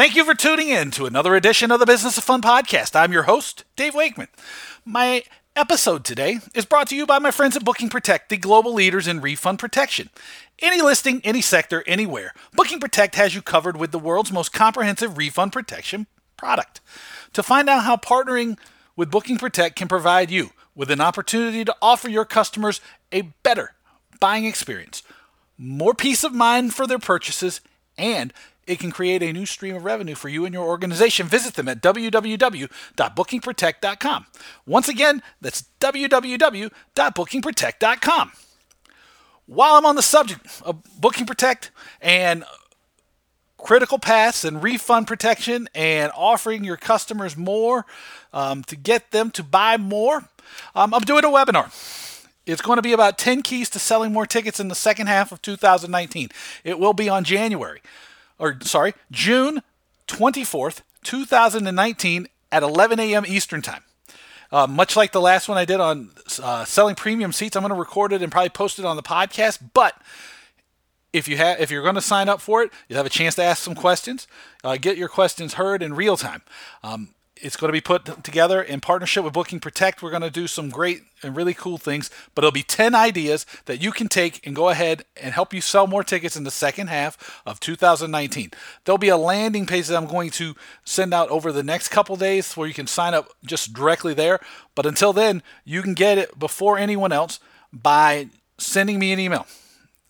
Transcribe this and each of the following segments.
Thank you for tuning in to another edition of the Business of Fun podcast. I'm your host, Dave Wakeman. My episode today is brought to you by my friends at Booking Protect, the global leaders in refund protection. Any listing, any sector, anywhere, Booking Protect has you covered with the world's most comprehensive refund protection product. To find out how partnering with Booking Protect can provide you with an opportunity to offer your customers a better buying experience, more peace of mind for their purchases, and it can create a new stream of revenue for you and your organization. Visit them at www.bookingprotect.com. Once again, that's www.bookingprotect.com. While I'm on the subject of Booking Protect and critical paths and refund protection and offering your customers more um, to get them to buy more, um, I'm doing a webinar. It's going to be about 10 keys to selling more tickets in the second half of 2019. It will be on January or sorry, June 24th, 2019 at 11 a.m. Eastern Time. Uh, much like the last one I did on uh, selling premium seats, I'm going to record it and probably post it on the podcast. But if you have, if you're going to sign up for it, you'll have a chance to ask some questions, uh, get your questions heard in real time. Um, it's going to be put together in partnership with Booking Protect. We're going to do some great and really cool things, but it'll be 10 ideas that you can take and go ahead and help you sell more tickets in the second half of 2019. There'll be a landing page that I'm going to send out over the next couple days where you can sign up just directly there. But until then, you can get it before anyone else by sending me an email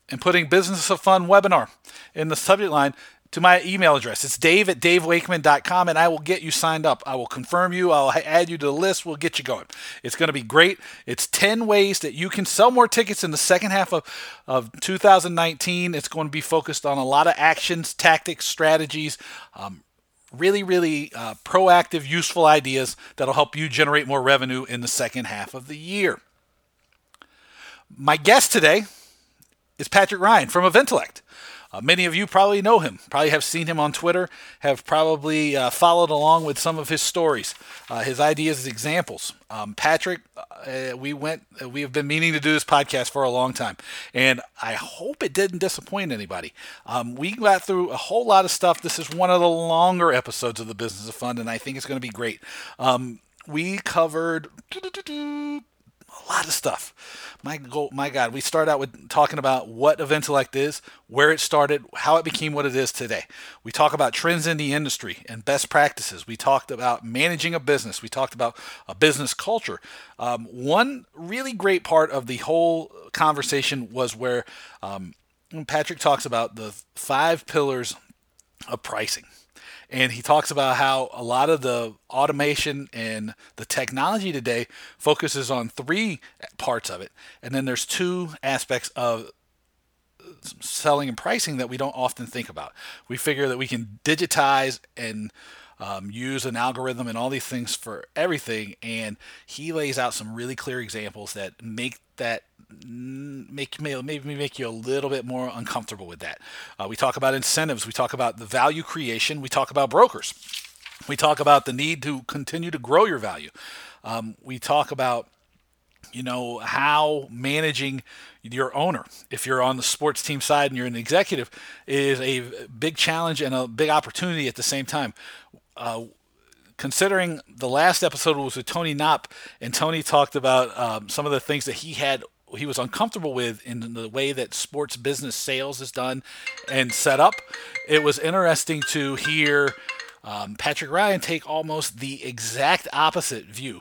and putting Business of Fun webinar in the subject line to my email address. It's dave at davewakeman.com, and I will get you signed up. I will confirm you. I'll add you to the list. We'll get you going. It's going to be great. It's 10 ways that you can sell more tickets in the second half of, of 2019. It's going to be focused on a lot of actions, tactics, strategies. Um, really, really uh, proactive, useful ideas that'll help you generate more revenue in the second half of the year. My guest today is Patrick Ryan from Eventellect. Uh, many of you probably know him, probably have seen him on Twitter, have probably uh, followed along with some of his stories, uh, his ideas, his examples. Um, Patrick, uh, we went, uh, we have been meaning to do this podcast for a long time, and I hope it didn't disappoint anybody. Um, we got through a whole lot of stuff. This is one of the longer episodes of the Business of Fun, and I think it's going to be great. Um, we covered a lot of stuff my goal, my God, we start out with talking about what Eventellect is, where it started, how it became what it is today. We talk about trends in the industry and best practices. We talked about managing a business. We talked about a business culture. Um, one really great part of the whole conversation was where um, Patrick talks about the five pillars of pricing and he talks about how a lot of the automation and the technology today focuses on three parts of it. And then there's two aspects of selling and pricing that we don't often think about. We figure that we can digitize and um, use an algorithm and all these things for everything. And he lays out some really clear examples that make that make maybe make you a little bit more uncomfortable with that. Uh, we talk about incentives. We talk about the value creation. We talk about brokers. We talk about the need to continue to grow your value. Um, we talk about you know how managing your owner if you're on the sports team side and you're an executive is a big challenge and a big opportunity at the same time uh, considering the last episode was with Tony Knopp, and Tony talked about um, some of the things that he had he was uncomfortable with in the way that sports business sales is done and set up. It was interesting to hear um, Patrick Ryan take almost the exact opposite view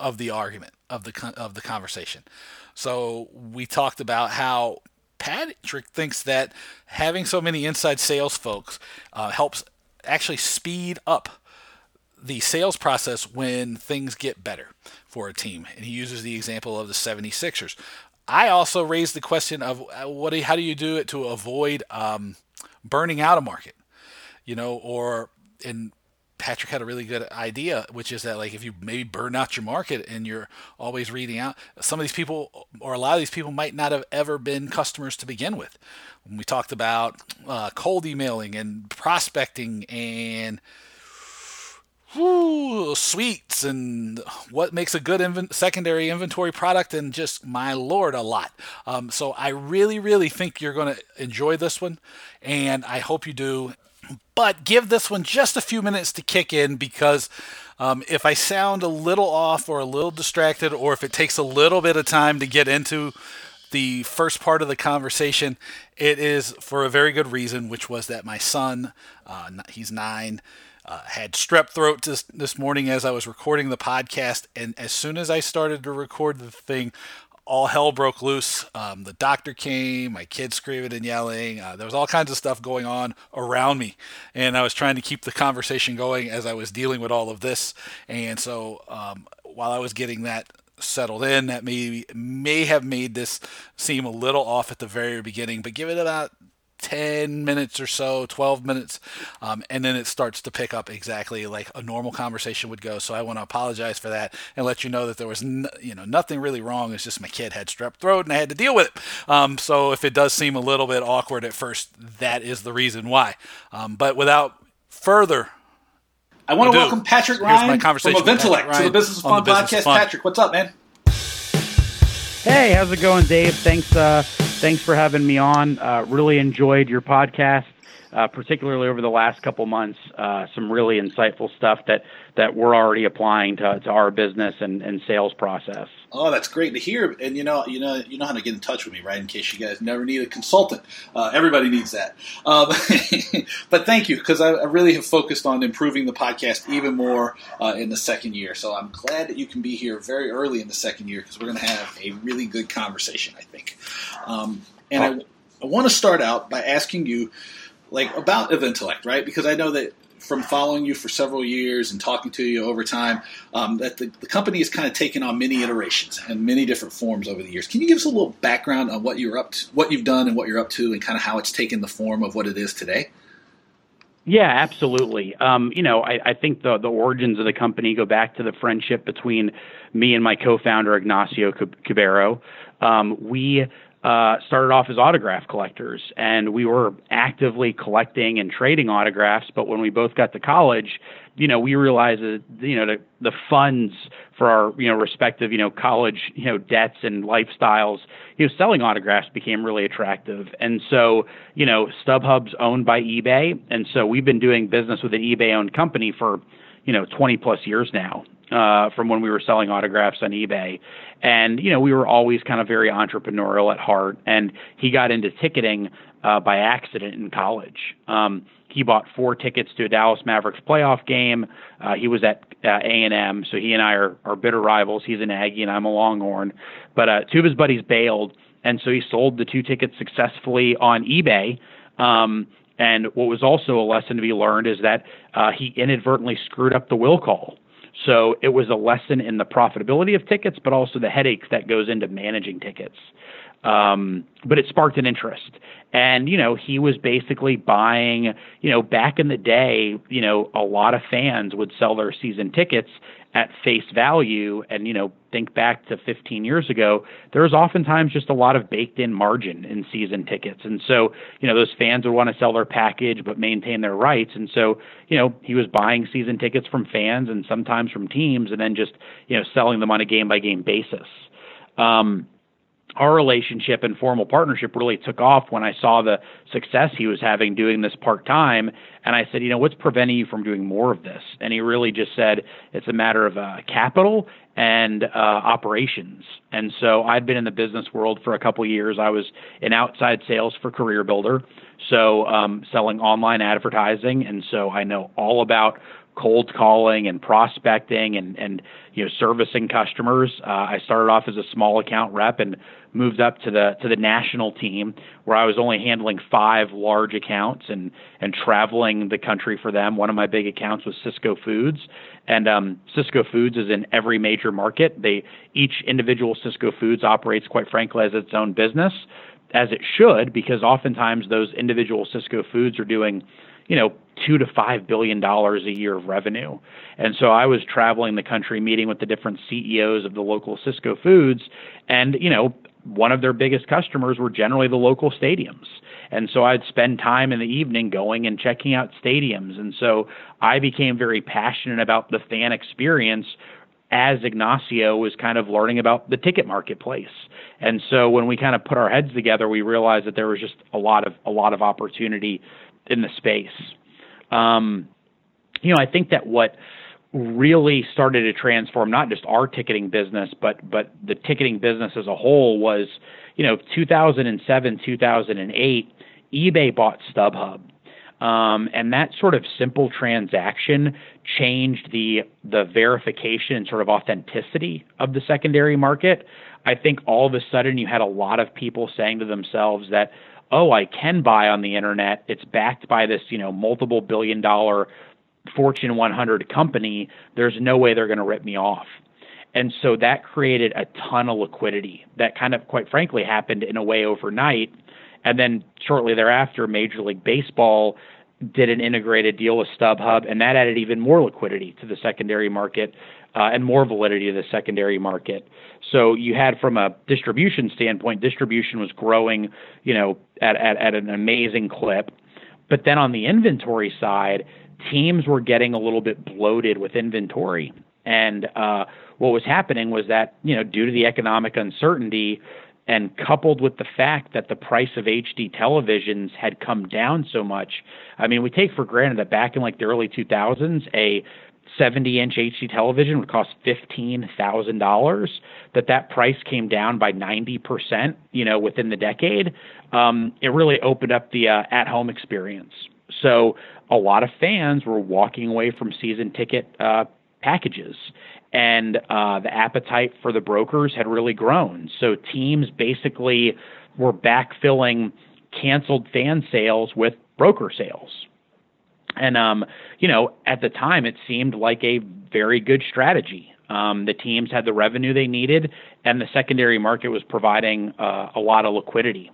of the argument of the of the conversation. So we talked about how Patrick thinks that having so many inside sales folks uh, helps actually speed up the sales process when things get better for a team. And he uses the example of the 76ers. I also raised the question of uh, what do, how do you do it to avoid um, burning out a market, you know, or and Patrick had a really good idea, which is that like if you maybe burn out your market and you're always reading out, some of these people or a lot of these people might not have ever been customers to begin with. When we talked about uh, cold emailing and prospecting and whoo, suites and what makes a good inv- secondary inventory product and just my lord a lot. Um, so i really really think you're going to enjoy this one and i hope you do. But give this one just a few minutes to kick in because um, if I sound a little off or a little distracted, or if it takes a little bit of time to get into the first part of the conversation, it is for a very good reason, which was that my son, uh, he's nine, uh, had strep throat this, this morning as I was recording the podcast. And as soon as I started to record the thing, all hell broke loose. Um, the doctor came, my kids screaming and yelling. Uh, there was all kinds of stuff going on around me, and I was trying to keep the conversation going as I was dealing with all of this. And so, um, while I was getting that settled in, that may may have made this seem a little off at the very beginning. But give it about 10 minutes or so, 12 minutes, um, and then it starts to pick up exactly like a normal conversation would go. So I want to apologize for that and let you know that there was, n- you know, nothing really wrong. It's just my kid had strep throat and I had to deal with it. Um, so if it does seem a little bit awkward at first, that is the reason why. Um, but without further I want to welcome Patrick Ryan from Eventellect to the Business Fun Podcast. Fun. Patrick, what's up, man? Hey, how's it going, Dave? Thanks, uh, thanks for having me on. Uh, really enjoyed your podcast, uh, particularly over the last couple months. Uh, some really insightful stuff that that we're already applying to, to our business and, and sales process. Oh, that's great to hear. And you know, you know, you know how to get in touch with me, right? In case you guys never need a consultant, uh, everybody needs that. Um, but thank you because I, I, really have focused on improving the podcast even more uh, in the second year. So I'm glad that you can be here very early in the second year because we're going to have a really good conversation, I think. Um, and oh. I, I want to start out by asking you, like, about Eventellect, right? Because I know that from following you for several years and talking to you over time um, that the, the, company has kind of taken on many iterations and many different forms over the years. Can you give us a little background on what you're up to, what you've done, and what you're up to, and kind of how it's taken the form of what it is today? Yeah, absolutely. Um, you know, I, I, think the the origins of the company go back to the friendship between me and my co-founder Ignacio Cabero. Um, we uh, started off as autograph collectors, and we were actively collecting and trading autographs. But when we both got to college, you know, we realized that you know the, the funds for our you know respective you know college you know debts and lifestyles, you know, selling autographs became really attractive. And so, you know, StubHub's owned by eBay, and so we've been doing business with an eBay-owned company for you know 20 plus years now uh, from when we were selling autographs on eBay. And, you know, we were always kind of very entrepreneurial at heart. And he got into ticketing uh, by accident in college. Um, he bought four tickets to a Dallas Mavericks playoff game. Uh, he was at uh, A&M, so he and I are, are bitter rivals. He's an Aggie and I'm a Longhorn. But uh, two of his buddies bailed, and so he sold the two tickets successfully on eBay. Um, and what was also a lesson to be learned is that uh, he inadvertently screwed up the will call. So it was a lesson in the profitability of tickets, but also the headaches that goes into managing tickets. Um, but it sparked an interest. And, you know, he was basically buying, you know, back in the day, you know, a lot of fans would sell their season tickets at face value and you know think back to 15 years ago there was oftentimes just a lot of baked in margin in season tickets. And so you know those fans would want to sell their package but maintain their rights. And so you know he was buying season tickets from fans and sometimes from teams and then just you know selling them on a game by game basis. Um, our relationship and formal partnership really took off when I saw the success he was having doing this part time. And I said, you know, what's preventing you from doing more of this? And he really just said, it's a matter of uh, capital and uh, operations. And so I'd been in the business world for a couple years. I was in outside sales for Career Builder, so um, selling online advertising. And so I know all about cold calling and prospecting and and you know servicing customers. Uh, I started off as a small account rep and moved up to the to the national team where I was only handling five large accounts and and traveling the country for them. One of my big accounts was Sysco Foods, and um, Sysco Foods is in every major market. They each individual Sysco Foods operates quite frankly as its own business, as it should, because oftentimes those individual Sysco Foods are doing you know, two to five billion dollars a year of revenue. And so I was traveling the country meeting with the different CEOs of the local Sysco Foods and, you know, one of their biggest customers were generally the local stadiums. And so I'd spend time in the evening going and checking out stadiums. And so I became very passionate about the fan experience as Ignacio was kind of learning about the ticket marketplace. And so when we kind of put our heads together, we realized that there was just a lot of a lot of opportunity in the space. Um, you know, I think that what really started to transform not just our ticketing business, but but the ticketing business as a whole was, you know, 2007, 2008, eBay bought StubHub. Um, and that sort of simple transaction changed the the verification and sort of authenticity of the secondary market. I think all of a sudden you had a lot of people saying to themselves that, oh, I can buy on the internet. It's backed by this, you know, multiple billion dollar Fortune 100 company. There's no way they're going to rip me off. And so that created a ton of liquidity that kind of, quite frankly, happened in a way overnight. And then shortly thereafter, Major League Baseball did an integrated deal with StubHub, and that added even more liquidity to the secondary market uh, and more validity to the secondary market. So you had, from a distribution standpoint, distribution was growing, you know, at, at, at an amazing clip. But then on the inventory side, teams were getting a little bit bloated with inventory. And uh, what was happening was that, you know, due to the economic uncertainty, and coupled with the fact that the price of HD televisions had come down so much, I mean, we take for granted that back in like the early 2000s, a 70 inch HD television would cost $15,000, that that price came down by 90%, you know, within the decade. Um, it really opened up the uh, at home experience. So a lot of fans were walking away from season ticket uh, packages and uh, the appetite for the brokers had really grown. So teams basically were backfilling canceled fan sales with broker sales. And um, you know, at the time, it seemed like a very good strategy. Um, the teams had the revenue they needed, and the secondary market was providing uh, a lot of liquidity.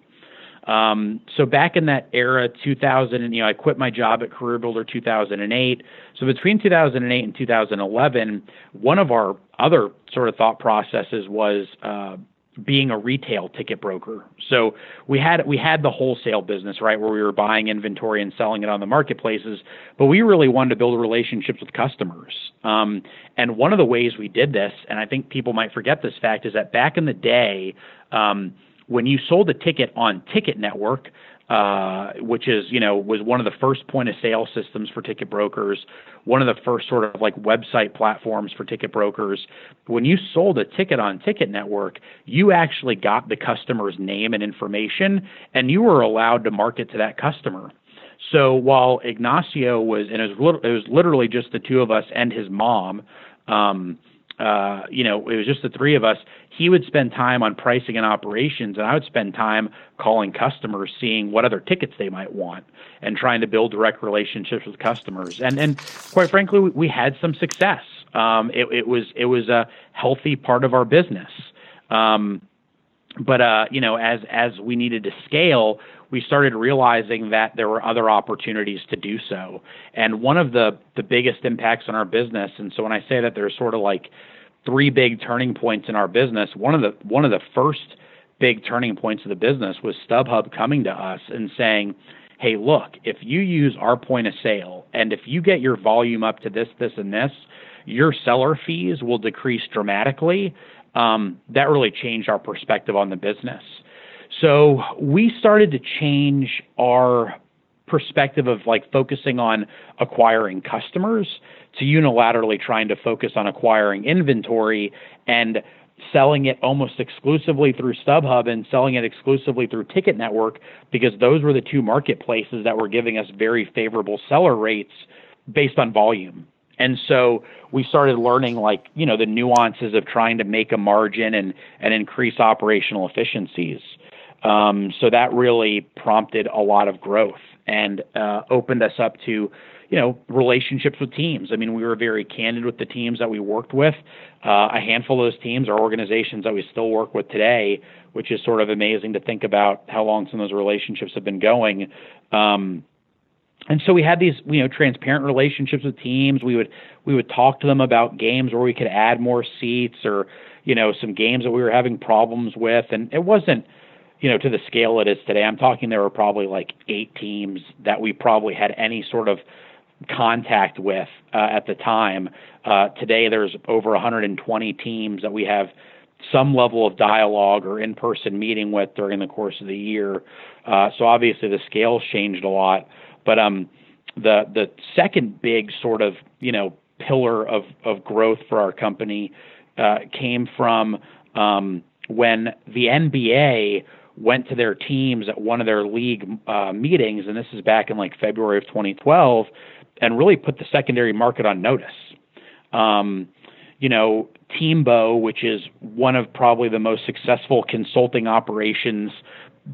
Um, so back in that era, 2000, you know, I quit my job at Career Builder 2008. So between 2008 and 2011, one of our other sort of thought processes was uh, being a retail ticket broker. So we had we had the wholesale business, right, where we were buying inventory and selling it on the marketplaces, but we really wanted to build relationships with customers. Um, and one of the ways we did this, and I think people might forget this fact, is that back in the day. Um, when you sold a ticket on Ticket Network, uh, which is you know was one of the first point of sale systems for ticket brokers, one of the first sort of like website platforms for ticket brokers. When you sold a ticket on Ticket Network, you actually got the customer's name and information, and you were allowed to market to that customer. So while Ignacio was, and it was, it was literally just the two of us and his mom. Um, uh, you know, it was just the three of us. He would spend time on pricing and operations, and I would spend time calling customers, seeing what other tickets they might want, and trying to build direct relationships with customers. And and quite frankly, we, we had some success. Um, it, it was it was a healthy part of our business. Um, but uh, you know, as as we needed to scale, we started realizing that there were other opportunities to do so. And one of the the biggest impacts on our business, and so when I say that there's sort of like three big turning points in our business. One of the one of the first big turning points of the business was StubHub coming to us and saying, "Hey, look, if you use our point of sale and if you get your volume up to this, this, and this, your seller fees will decrease dramatically." Um, that really changed our perspective on the business. So we started to change our perspective of like focusing on acquiring customers to unilaterally trying to focus on acquiring inventory and selling it almost exclusively through StubHub and selling it exclusively through Ticket Network because those were the two marketplaces that were giving us very favorable seller rates based on volume. And so we started learning like, you know, the nuances of trying to make a margin and, and increase operational efficiencies. Um, so that really prompted a lot of growth and uh, opened us up to you know relationships with teams. I mean, we were very candid with the teams that we worked with. Uh, a handful of those teams are organizations that we still work with today, which is sort of amazing to think about how long some of those relationships have been going. Um, and so we had these you know transparent relationships with teams. We would we would talk to them about games where we could add more seats or you know some games that we were having problems with, and it wasn't you know, to the scale it is today, I'm talking there were probably like eight teams that we probably had any sort of contact with uh, at the time. Uh, today, there's over 120 teams that we have some level of dialogue or in-person meeting with during the course of the year. Uh, so obviously, the scale's changed a lot. But um, the the second big sort of you know pillar of of growth for our company uh, came from um, when the NBA went to their teams at one of their league uh, meetings, and this is back in like February of 2012, and really put the secondary market on notice. Um, you know, TMBO, which is one of probably the most successful consulting operations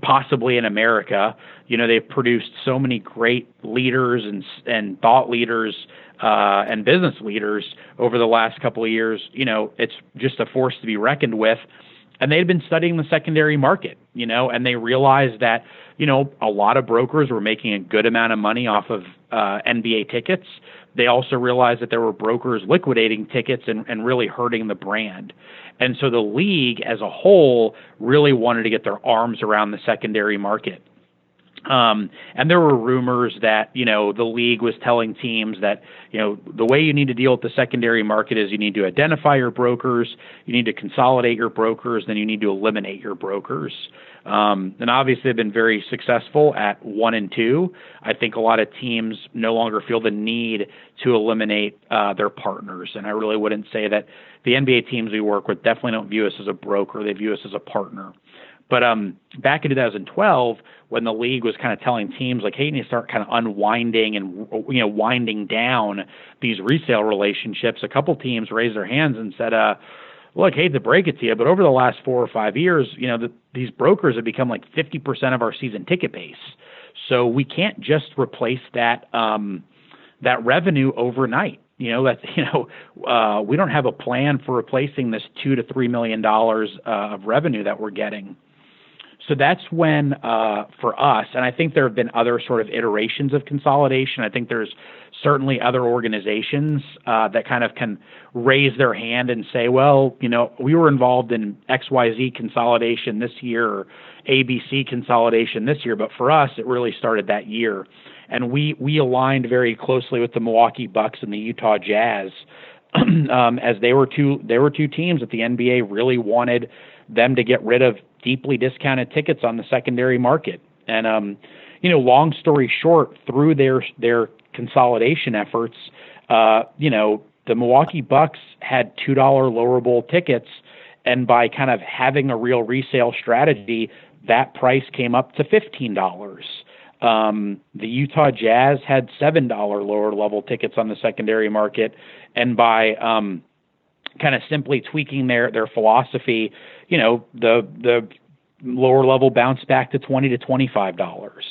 possibly in America. You know, they've produced so many great leaders and and thought leaders uh, and business leaders over the last couple of years. You know, it's just a force to be reckoned with. And they had been studying the secondary market, you know, and they realized that, you know, a lot of brokers were making a good amount of money off of uh, NBA tickets. They also realized that there were brokers liquidating tickets and, and really hurting the brand. And so the league as a whole really wanted to get their arms around the secondary market. Um, and there were rumors that you know the league was telling teams that you know the way you need to deal with the secondary market is you need to identify your brokers, you need to consolidate your brokers, then you need to eliminate your brokers. Um, and obviously, they've been very successful at one and two. I think a lot of teams no longer feel the need to eliminate uh, their partners, and I really wouldn't say that the NBA teams we work with definitely don't view us as a broker; they view us as a partner. But um, back in 2012, when the league was kind of telling teams like, "Hey, you need to start kind of unwinding and you know winding down these resale relationships," a couple teams raised their hands and said, uh, "Look, hate to break it to you, but over the last four or five years, you know, the, these brokers have become like 50% of our season ticket base. So we can't just replace that um, that revenue overnight." You know that's you know uh, we don't have a plan for replacing this two to three million dollars uh, of revenue that we're getting. So that's when, uh, for us, and I think there have been other sort of iterations of consolidation. I think there's certainly other organizations uh, that kind of can raise their hand and say, well, you know, we were involved in XYZ consolidation this year or ABC consolidation this year, but for us, it really started that year. And we, we aligned very closely with the Milwaukee Bucks and the Utah Jazz. um, as they were two, they were two teams that the NBA really wanted them to get rid of deeply discounted tickets on the secondary market. And um, you know, long story short, through their their consolidation efforts, uh, you know, the Milwaukee Bucks had two dollar lower bowl tickets, and by kind of having a real resale strategy, that price came up to fifteen dollars. Um, the Utah Jazz had seven dollar lower level tickets on the secondary market, and by um, kind of simply tweaking their their philosophy, you know, the the lower level bounced back to twenty to twenty five dollars,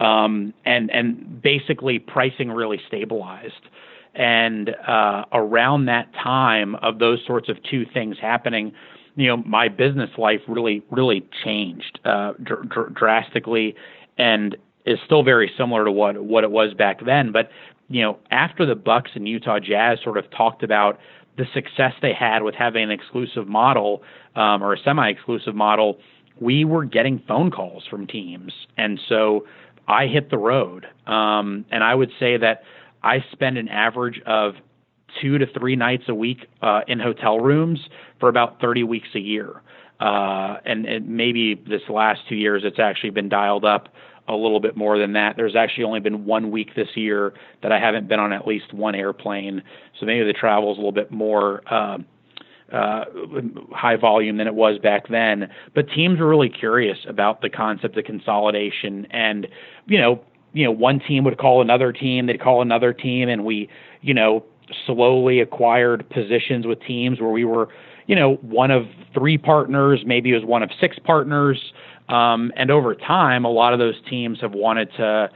um, and and basically pricing really stabilized. And uh, around that time of those sorts of two things happening, you know, my business life really really changed uh, dr- dr- drastically, and is still very similar to what what it was back then. But you know, after the Bucks and Utah Jazz sort of talked about the success they had with having an exclusive model um, or a semi-exclusive model, we were getting phone calls from teams, and so I hit the road. Um, and I would say that I spend an average of two to three nights a week uh, in hotel rooms for about 30 weeks a year. Uh, and, and maybe this last two years, it's actually been dialed up a little bit more than that. There's actually only been one week this year that I haven't been on at least one airplane, so maybe the travel is a little bit more uh, uh, high volume than it was back then. But teams were really curious about the concept of consolidation, and you know, you know, one team would call another team, they'd call another team, and we, you know, slowly acquired positions with teams where we were, you know, one of three partners, maybe it was one of six partners. Um, and over time, a lot of those teams have wanted to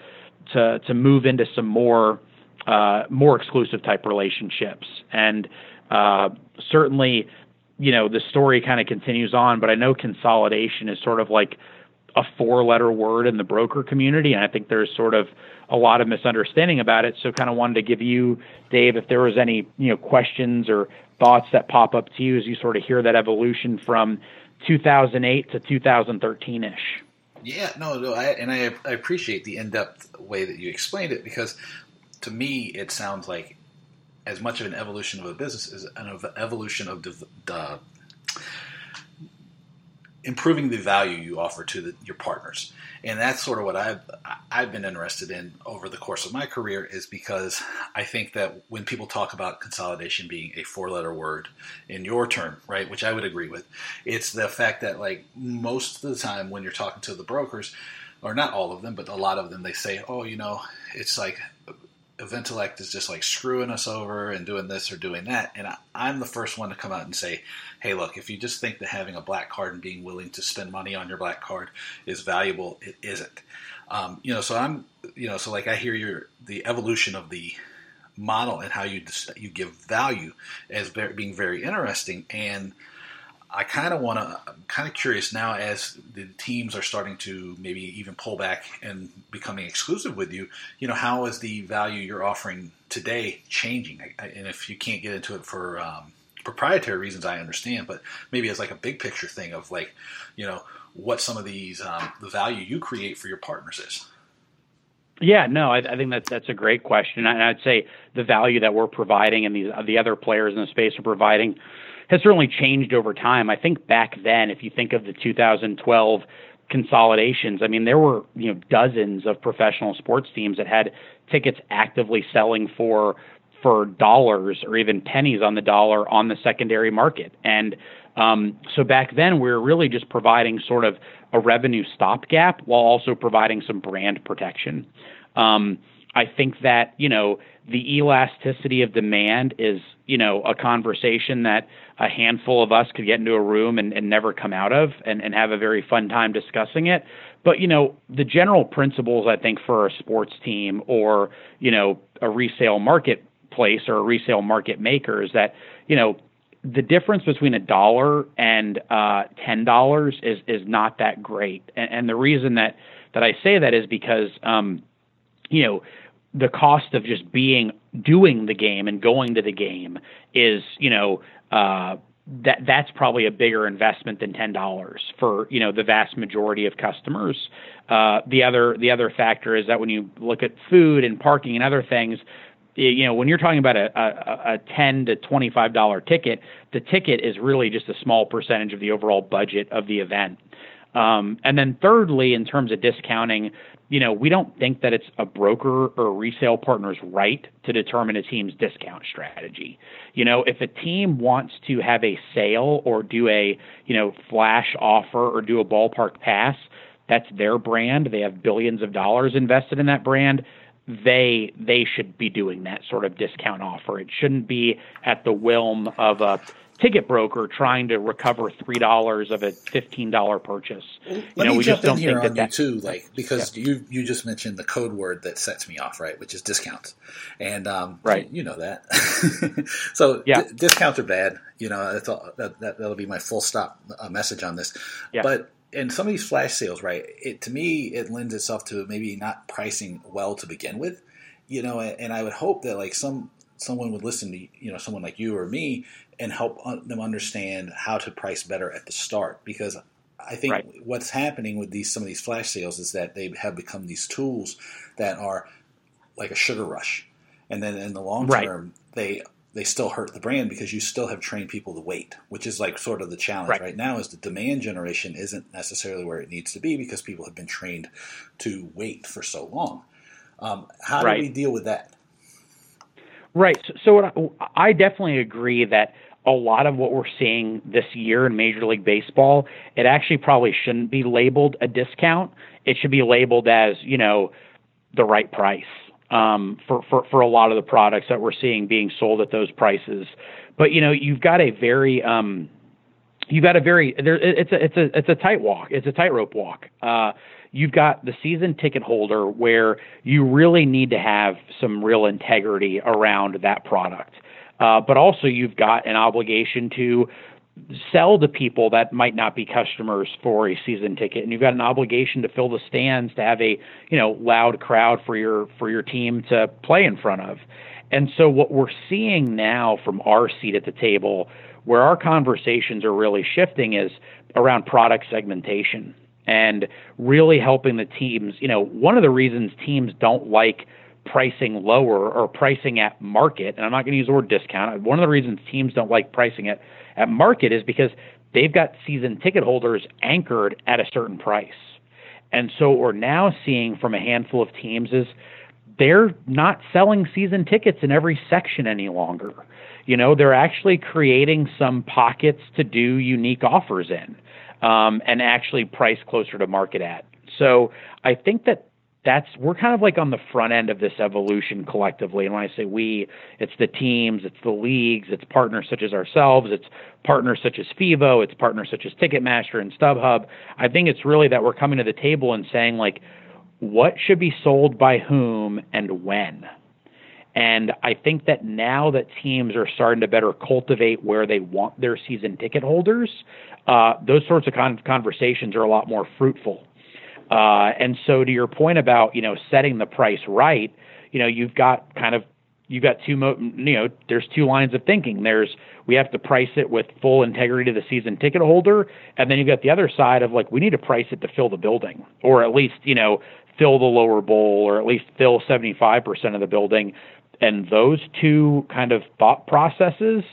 to to move into some more uh, more exclusive type relationships. And uh, certainly, you know, the story kind of continues on. But I know consolidation is sort of like a four letter word in the broker community, and I think there's sort of a lot of misunderstanding about it. So, kind of wanted to give you, Dave, if there was any you know questions or thoughts that pop up to you as you sort of hear that evolution from 2008 to 2013 ish. Yeah, no, no, I, and I, I appreciate the in depth way that you explained it because to me it sounds like as much of an evolution of a business as an evolution of the. improving the value you offer to the, your partners. And that's sort of what I've I've been interested in over the course of my career is because I think that when people talk about consolidation being a four letter word in your term, right, which I would agree with, it's the fact that like most of the time when you're talking to the brokers, or not all of them, but a lot of them, they say, oh, you know, it's like Eventellect is just like screwing us over and doing this or doing that. And I, am the first one to come out and say, hey, look, if you just think that having a black card and being willing to spend money on your black card is valuable, it isn't. Um, you know, so I'm, you know, so like I hear your the evolution of the model and how you you give value as being very interesting and I kind of want to. I'm kind of curious now as the teams are starting to maybe even pull back and becoming exclusive with you. You know, how is the value you're offering today changing? And if you can't get into it for um, proprietary reasons, I understand. But maybe as like a big picture thing of like, you know, what some of these um, the value you create for your partners is. Yeah, no, I, I think that that's a great question, and I'd say the value that we're providing and these the other players in the space are providing has certainly changed over time. I think back then, if you think of the 2012 consolidations, I mean, there were you know dozens of professional sports teams that had tickets actively selling for for dollars or even pennies on the dollar on the secondary market. And um, so back then, we were really just providing sort of a revenue stopgap while also providing some brand protection. Um, I think that you know the elasticity of demand is you know a conversation that a handful of us could get into a room and, and never come out of and, and have a very fun time discussing it. But, you know, the general principles, I think, for a sports team or, you know, a resale marketplace or a resale market maker is that, you know, the difference between a dollar and uh, ten dollars is is not that great, and, and, the reason that that I say that is because um, you know the cost of just being doing the game and going to the game is you know uh, that that's probably a bigger investment than ten dollars for you know the vast majority of customers. Uh, the other the other factor is that when you look at food and parking and other things, you know when you're talking about a, a, a ten to twenty five dollar ticket, the ticket is really just a small percentage of the overall budget of the event. Um, and then thirdly, in terms of discounting, you know, we don't think that it's a broker or a resale partner's right to determine a team's discount strategy. You know, if a team wants to have a sale or do a, you know, flash offer or do a ballpark pass, that's their brand. They have billions of dollars invested in that brand. They they should be doing that sort of discount offer. It shouldn't be at the whim of a ticket broker trying to recover three dollars of a fifteen dollar purchase. Let you know, me jump in here on that, you too, like because yeah. you you just mentioned the code word that sets me off, right? Which is discounts, and um, right, you, you know that. so yeah. D- discounts are bad. You know that's all, that, that will be my full stop uh, message on this. Yeah. But and some of these flash sales, right? It to me it lends itself to maybe not pricing well to begin with. You know, and I would hope that like some someone would listen to you know someone like you or me and help them understand how to price better at the start because I think right. what's happening with these some of these flash sales is that they have become these tools that are like a sugar rush, and then in the long term they they still hurt the brand because you still have trained people to wait, which is like sort of the challenge right. right now is the demand generation isn't necessarily where it needs to be because people have been trained to wait for so long. Um, how do we deal with that? Right. So, so I, I definitely agree that a lot of what we're seeing this year in Major League Baseball, it actually probably shouldn't be labeled a discount. It should be labeled as, you know, the right price um, for, for, for a lot of the products that we're seeing being sold at those prices. But, you know, you've got a very, um, you've got a very, there, it's a, it's a, it's a tight walk. It's a tightrope walk. Uh, you've got the season ticket holder where you really need to have some real integrity around that product. Uh, but also, you've got an obligation to sell to people that might not be customers for a season ticket. And you've got an obligation to fill the stands to have a you know loud crowd for your for your team to play in front of. And so what we're seeing now from our seat at the table where our conversations are really shifting is around product segmentation and really helping the teams you know one of the reasons teams don't like pricing lower or pricing at market, and I'm not going to use the word discount. One of the reasons teams don't like pricing it at market is because they've got season ticket holders anchored at a certain price. And so what we're now seeing from a handful of teams is they're not selling season tickets in every section any longer. You know, they're actually creating some pockets to do unique offers in um, and actually price closer to market at. So I think that that's we're kind of like on the front end of this evolution collectively. And when I say we, it's the teams, it's the leagues, it's partners such as ourselves, it's partners such as Fevo, it's partners such as Ticketmaster and StubHub. I think it's really that we're coming to the table and saying like, what should be sold by whom and when. And I think that now that teams are starting to better cultivate where they want their season ticket holders, uh, those sorts of con- conversations are a lot more fruitful. Uh, and so, to your point about you know setting the price right, you know you've got kind of you've got two mo- you know there's two lines of thinking. There's we have to price it with full integrity to the season ticket holder, and then you've got the other side of like we need to price it to fill the building, or at least you know fill the lower bowl, or at least fill 75% of the building. And those two kind of thought processes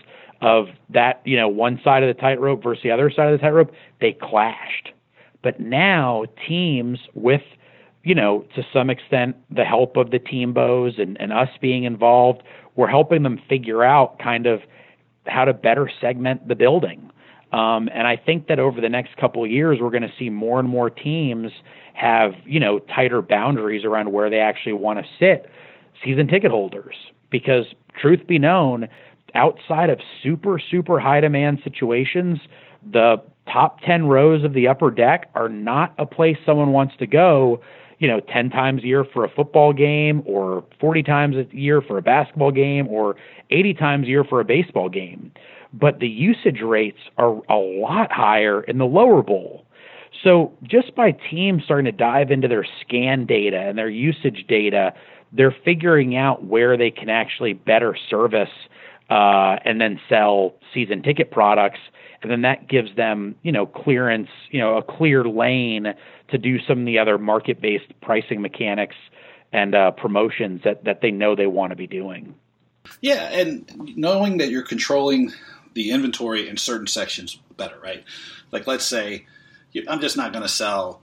of that, you know, one side of the tightrope versus the other side of the tightrope, they clashed. But now teams with, you know, to some extent, the help of the TMBOs and, and us being involved, we're helping them figure out kind of how to better segment the building. Um, and I think that over the next couple of years, we're going to see more and more teams have, you know, tighter boundaries around where they actually want to sit season ticket holders. Because truth be known, outside of super, super high demand situations, the top 10 rows of the upper deck are not a place someone wants to go, you know, 10 times a year for a football game or 40 times a year for a basketball game or 80 times a year for a baseball game. But the usage rates are a lot higher in the lower bowl. So just by teams starting to dive into their scan data and their usage data, they're figuring out where they can actually better service uh, and then sell season ticket products. And then that gives them you know clearance you know a clear lane to do some of the other market based pricing mechanics and uh, promotions that that they know they want to be doing. Yeah and knowing that you're controlling the inventory in certain sections better right? Like let's say i'm just not going to sell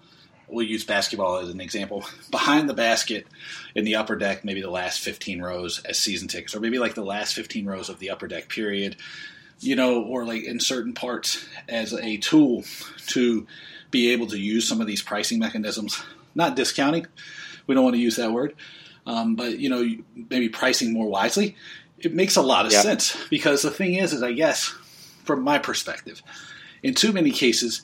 we'll use basketball as an example behind the basket in the upper deck maybe the last 15 rows as season tickets or maybe like the last 15 rows of the upper deck period you know, or like in certain parts as a tool to be able to use some of these pricing mechanisms. Not discounting, we don't want to use that word, um, but you know, maybe pricing more wisely. It makes a lot of yeah. sense because the thing is, is I guess from my perspective, in too many cases,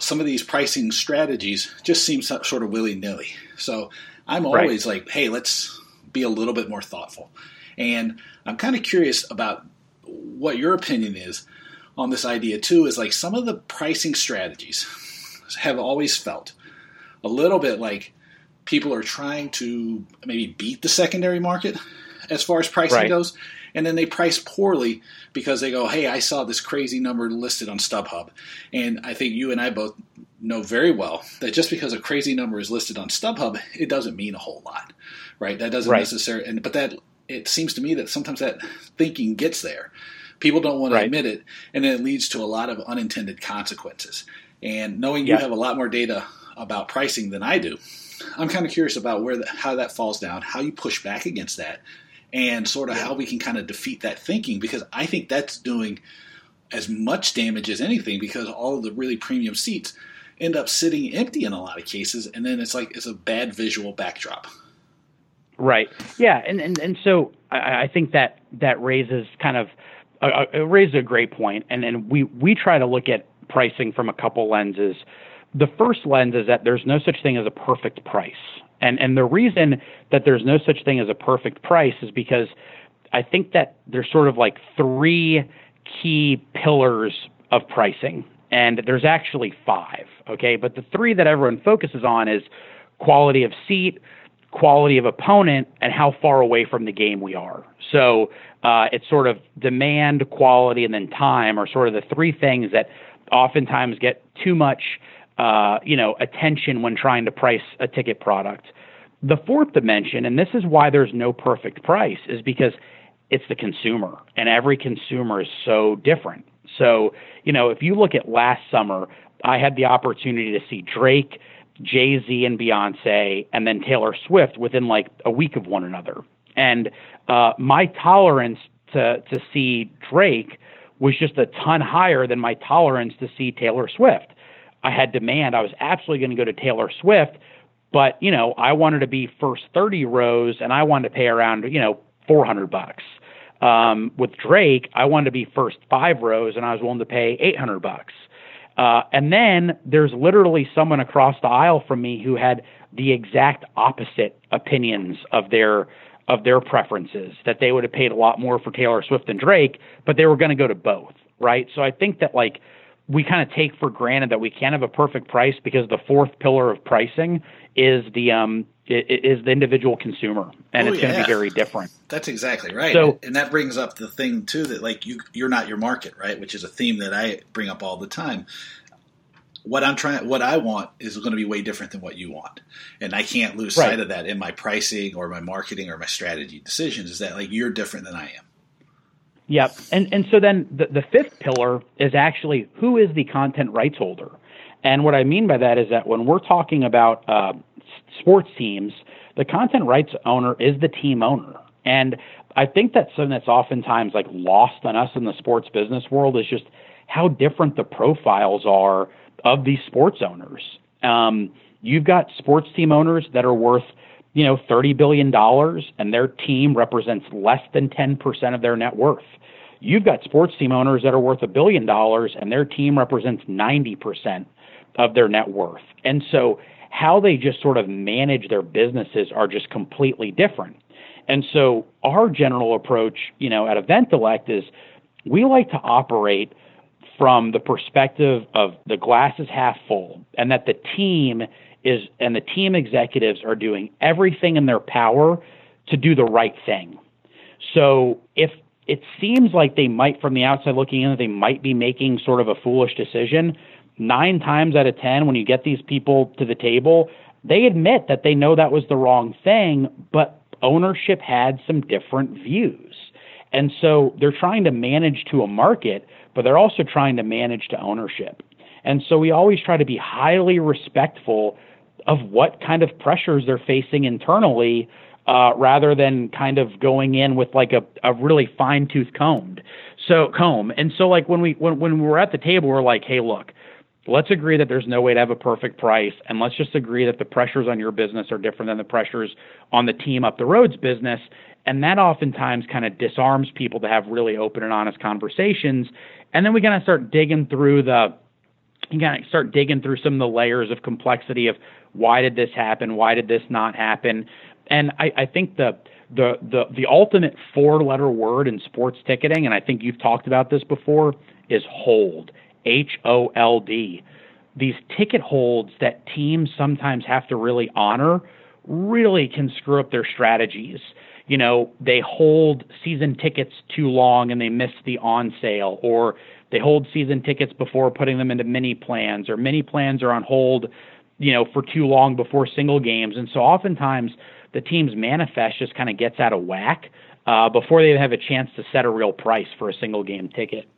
some of these pricing strategies just seem sort of willy nilly. So I'm always right. like, hey, let's be a little bit more thoughtful. And I'm kind of curious about what your opinion is on this idea too is like some of the pricing strategies have always felt a little bit like people are trying to maybe beat the secondary market as far as pricing right. goes and then they price poorly because they go hey i saw this crazy number listed on stubhub and i think you and i both know very well that just because a crazy number is listed on stubhub it doesn't mean a whole lot right that doesn't right. necessarily and but that it seems to me that sometimes that thinking gets there. People don't want to right. admit it, and then it leads to a lot of unintended consequences. And knowing yeah. you have a lot more data about pricing than I do, I'm kind of curious about where the, how that falls down, how you push back against that, and sort of yeah. how we can kind of defeat that thinking because I think that's doing as much damage as anything because all of the really premium seats end up sitting empty in a lot of cases, and then it's like it's a bad visual backdrop. Right. Yeah. And and, and so I, I think that that raises kind of uh, it raises a great point. And and we we try to look at pricing from a couple lenses. The first lens is that there's no such thing as a perfect price. And and the reason that there's no such thing as a perfect price is because I think that there's sort of like three key pillars of pricing. And there's actually five, okay? But the three that everyone focuses on is quality of seat, quality of opponent and how far away from the game we are. So uh, it's sort of demand, quality, and then time are sort of the three things that oftentimes get too much, uh, you know, attention when trying to price a ticket product. The fourth dimension, and this is why there's no perfect price, is because it's the consumer, and every consumer is so different. So, you know, if you look at last summer, I had the opportunity to see Drake, Jay Z, and Beyonce, and then Taylor Swift within like a week of one another. And uh, my tolerance to to see Drake was just a ton higher than my tolerance to see Taylor Swift. I had demand. I was absolutely going to go to Taylor Swift, but you know, I wanted to be first 30 rows, and I wanted to pay around you know 400 bucks. Um, with Drake, I wanted to be first five rows, and I was willing to pay 800 bucks. Uh, and then there's literally someone across the aisle from me who had the exact opposite opinions of their of their preferences that they would have paid a lot more for Taylor Swift and Drake, but they were going to go to both, right? So I think that like we kind of take for granted that we can't have a perfect price because the fourth pillar of pricing is the um is the individual consumer and oh, it's going to be very different. That's exactly right. So, and that brings up the thing too that like you you're not your market, right? Which is a theme that I bring up all the time what I'm trying, what I want is going to be way different than what you want, and I can't lose right. sight of that in my pricing or my marketing or my strategy decisions. Is that like you're different than I am? Yep, and and so then the the fifth pillar is actually who is the content rights holder, and what I mean by that is that when we're talking about uh, sports teams, the content rights owner is the team owner, and I think that's something that's oftentimes like lost on us in the sports business world is just how different the profiles are of these sports owners. Um, you've got sports team owners that are worth, you know, $30 billion and their team represents less than 10% of their net worth. You've got sports team owners that are worth a billion dollars and their team represents 90% of their net worth. And so how they just sort of manage their businesses are just completely different. And so our general approach, you know, at Eventellect is we like to operate – from the perspective of the glass is half full and that the team is and the team executives are doing everything in their power to do the right thing. So if it seems like they might from the outside looking in that they might be making sort of a foolish decision, 9 times out of 10 when you get these people to the table, they admit that they know that was the wrong thing, but ownership had some different views. And so they're trying to manage to a market but they're also trying to manage to ownership. And so we always try to be highly respectful of what kind of pressures they're facing internally uh, rather than kind of going in with like a, a really fine tooth combed so comb. And so like when we when when we're at the table, we're like, hey, look, let's agree that there's no way to have a perfect price, and let's just agree that the pressures on your business are different than the pressures on the team up the road's business. And that oftentimes kind of disarms people to have really open and honest conversations. And then we kind of start digging through the, you kind of start digging through some of the layers of complexity of why did this happen? Why did this not happen? And I, I think the, the, the, the ultimate four letter word in sports ticketing, and I think you've talked about this before, is hold. H O L D. These ticket holds that teams sometimes have to really honor really can screw up their strategies you know, they hold season tickets too long and they miss the on sale, or they hold season tickets before putting them into mini plans, or mini plans are on hold, you know, for too long before single games. And so oftentimes the team's manifest just kind of gets out of whack uh, before they have a chance to set a real price for a single game ticket.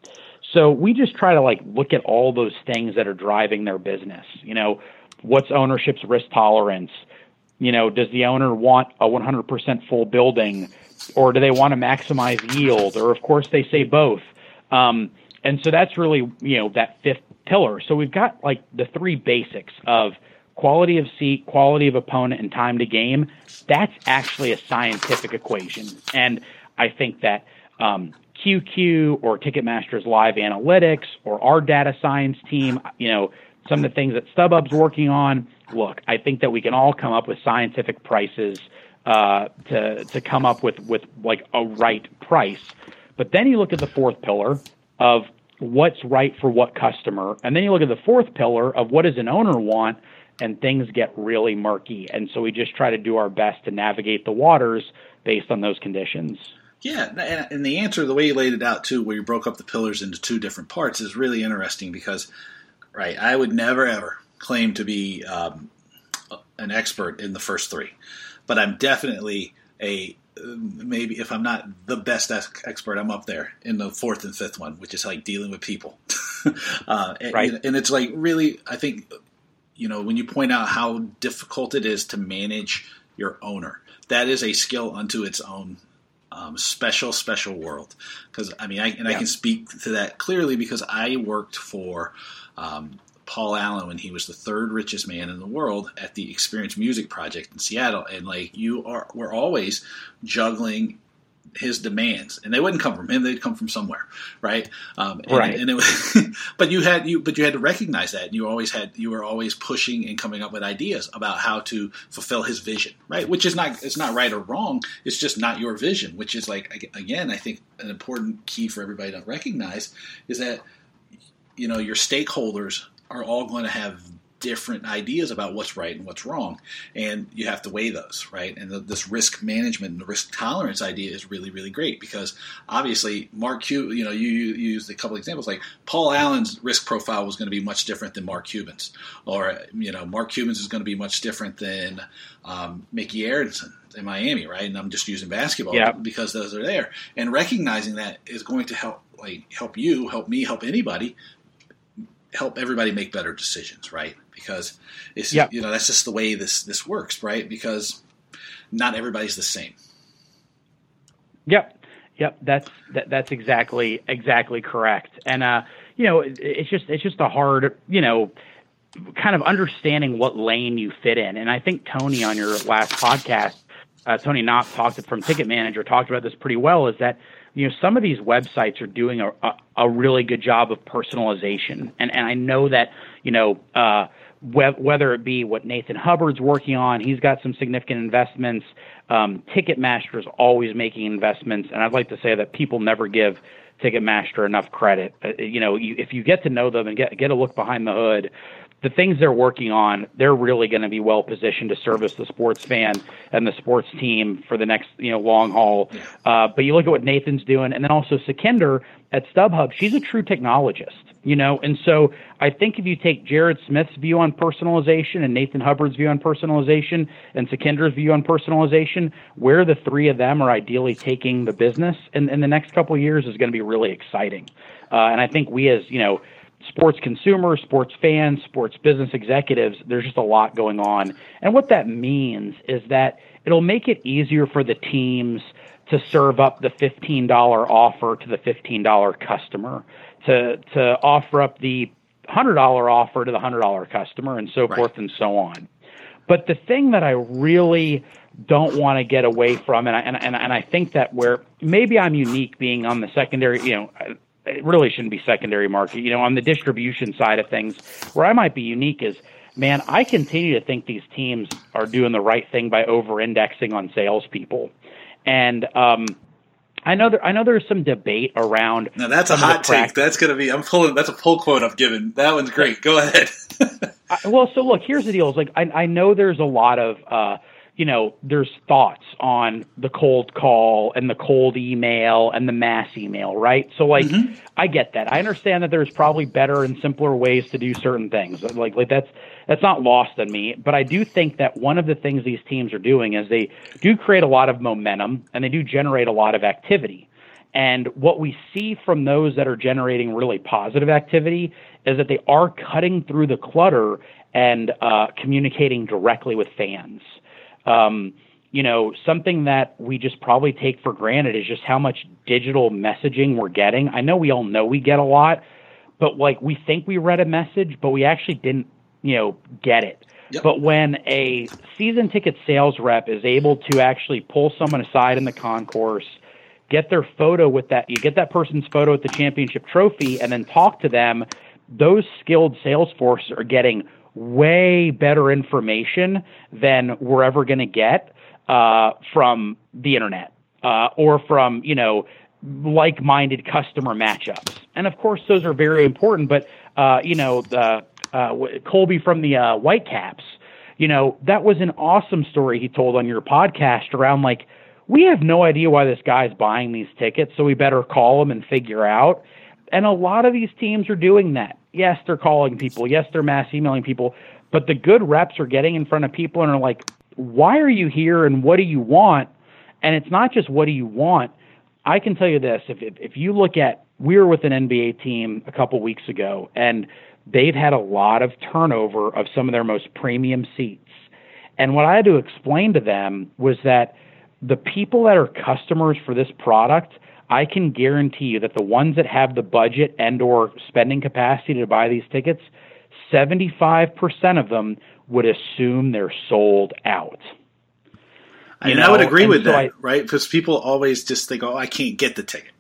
So we just try to like look at all those things that are driving their business. You know, what's ownership's risk tolerance? You know, does the owner want a 100% full building, or do they want to maximize yield? Or of course they say both. Um, and so that's really you know that fifth pillar. So we've got like the three basics of quality of seat, quality of opponent, and time to game. That's actually a scientific equation, and I think that um, Qcue or Ticketmaster's live analytics or our data science team, you know, some of the things that StubHub's working on look, I think that we can all come up with scientific prices uh, to to come up with with like a right price. But then you look at the fourth pillar of what's right for what customer, and then you look at the fourth pillar of what does an owner want, and things get really murky. And so we just try to do our best to navigate the waters based on those conditions. Yeah, and the answer, the way you laid it out too, where you broke up the pillars into two different parts, is really interesting because, right, I would never ever claim to be um, an expert in the first three, but I'm definitely a maybe if I'm not the best expert, I'm up there in the fourth and fifth one, which is like dealing with people. uh, right. And, and it's like really, I think, you know, when you point out how difficult it is to manage your owner, that is a skill unto its own. Um, special, special world. Because I mean, I, and yeah. I can speak to that clearly because I worked for um, Paul Allen when he was the third richest man in the world at the Experience Music Project in Seattle, and like you are, we're always juggling his demands, and they wouldn't come from him; they'd come from somewhere, right? Um, and, right. And it was, but you had you, but you had to recognize that, and you always had you were always pushing and coming up with ideas about how to fulfill his vision, right? Which is not it's not right or wrong; it's just not your vision. Which is like again, I think an important key for everybody to recognize is that you know your stakeholders are all going to have different ideas about what's right and what's wrong, and you have to weigh those, right? And the, this risk management and the risk tolerance idea is really, really great because obviously Mark Cuban, you know, you, you used a couple examples like Paul Allen's risk profile was going to be much different than Mark Cuban's, or you know, Mark Cuban's is going to be much different than um, Micky Arison in Miami, right? And I'm just using basketball because those are there, and recognizing that is going to help like help you, help me, help anybody help everybody make better decisions, right? Because it's yep. you know that's just the way this this works, right? Because not everybody's the same. Yep, yep. That's that, that's exactly exactly correct. And uh, you know, it, it's just it's just a hard you know kind of understanding what lane you fit in. And I think Tony on your last podcast, uh, Tony Knopf talked from Ticket Manager talked about this pretty well. Is that you know, some of these websites are doing a, a, a really good job of personalization. And, and I know that, you know, uh, wh- whether it be what Nathan Hubbard's working on, he's got some significant investments. Um, Ticketmaster is always making investments. And I'd like to say that people never give Ticketmaster enough credit. Uh, you know, you, if you get to know them and get, get a look behind the hood, the things they're working on, they're really going to be well positioned to service the sports fan and the sports team for the next you know long haul. Uh, but you look at what Nathan's doing, and then also Sukhinder at StubHub, she's a true technologist, you know. And so I think if you take Jared Smith's view on personalization and Nathan Hubbard's view on personalization and Sukhinder's view on personalization, where the three of them are ideally taking the business in, in the next couple of years is going to be really exciting. Uh, and I think we as you know sports consumers, sports fans, sports business executives, there's just a lot going on. And what that means is that it'll make it easier for the teams to serve up the $15 offer to the $15 customer, to, to offer up the $100 offer to the $100 customer, and so right. forth and so on. But the thing that I really don't want to get away from, and I, and, and, and I think that where maybe I'm unique being on the secondary, you know, it really shouldn't be secondary market. You know, on the distribution side of things, where I might be unique is, man, I continue to think these teams are doing the right thing by over-indexing on salespeople, and um, I know there, I know there's some debate around. Now that's a hot take. That's going to be. I'm pulling. That's a pull quote I've given. That one's great. Go ahead. I, well, so look, here's the deal. Is like I, I know there's a lot of. Uh, you know, there's thoughts on the cold call and the cold email and the mass email, right? So like mm-hmm. I get that. I understand that there's probably better and simpler ways to do certain things. Like like that's that's not lost on me, but I do think that one of the things these teams are doing is they do create a lot of momentum and they do generate a lot of activity. And what we see from those that are generating really positive activity is that they are cutting through the clutter and uh, communicating directly with fans. Um, you know, something that we just probably take for granted is just how much digital messaging we're getting. I know we all know we get a lot, but like we think we read a message, but we actually didn't, you know, get it. Yep. But when a season ticket sales rep is able to actually pull someone aside in the concourse, get their photo with that, you get that person's photo with the championship trophy, and then talk to them, those skilled sales force are getting way better information than we're ever going to get uh, from the internet uh, or from you know like-minded customer matchups. And of course, those are very important. But uh, you know, the uh, Colby from the uh, Whitecaps, you know, that was an awesome story he told on your podcast around like we have no idea why this guy's buying these tickets, so we better call him and figure out. And a lot of these teams are doing that. Yes, they're calling people. Yes, they're mass emailing people. But the good reps are getting in front of people and are like, why are you here and what do you want? And it's not just what do you want. I can tell you this: if if, if you look at, we were with an NBA team a couple weeks ago, and they've had a lot of turnover of some of their most premium seats. And what I had to explain to them was that the people that are customers for this product, I can guarantee you that the ones that have the budget and or spending capacity to buy these tickets, 75% of them would assume they're sold out. You and know? I would agree and with so that, I, right? Because people always just think, "Oh, I can't get the ticket."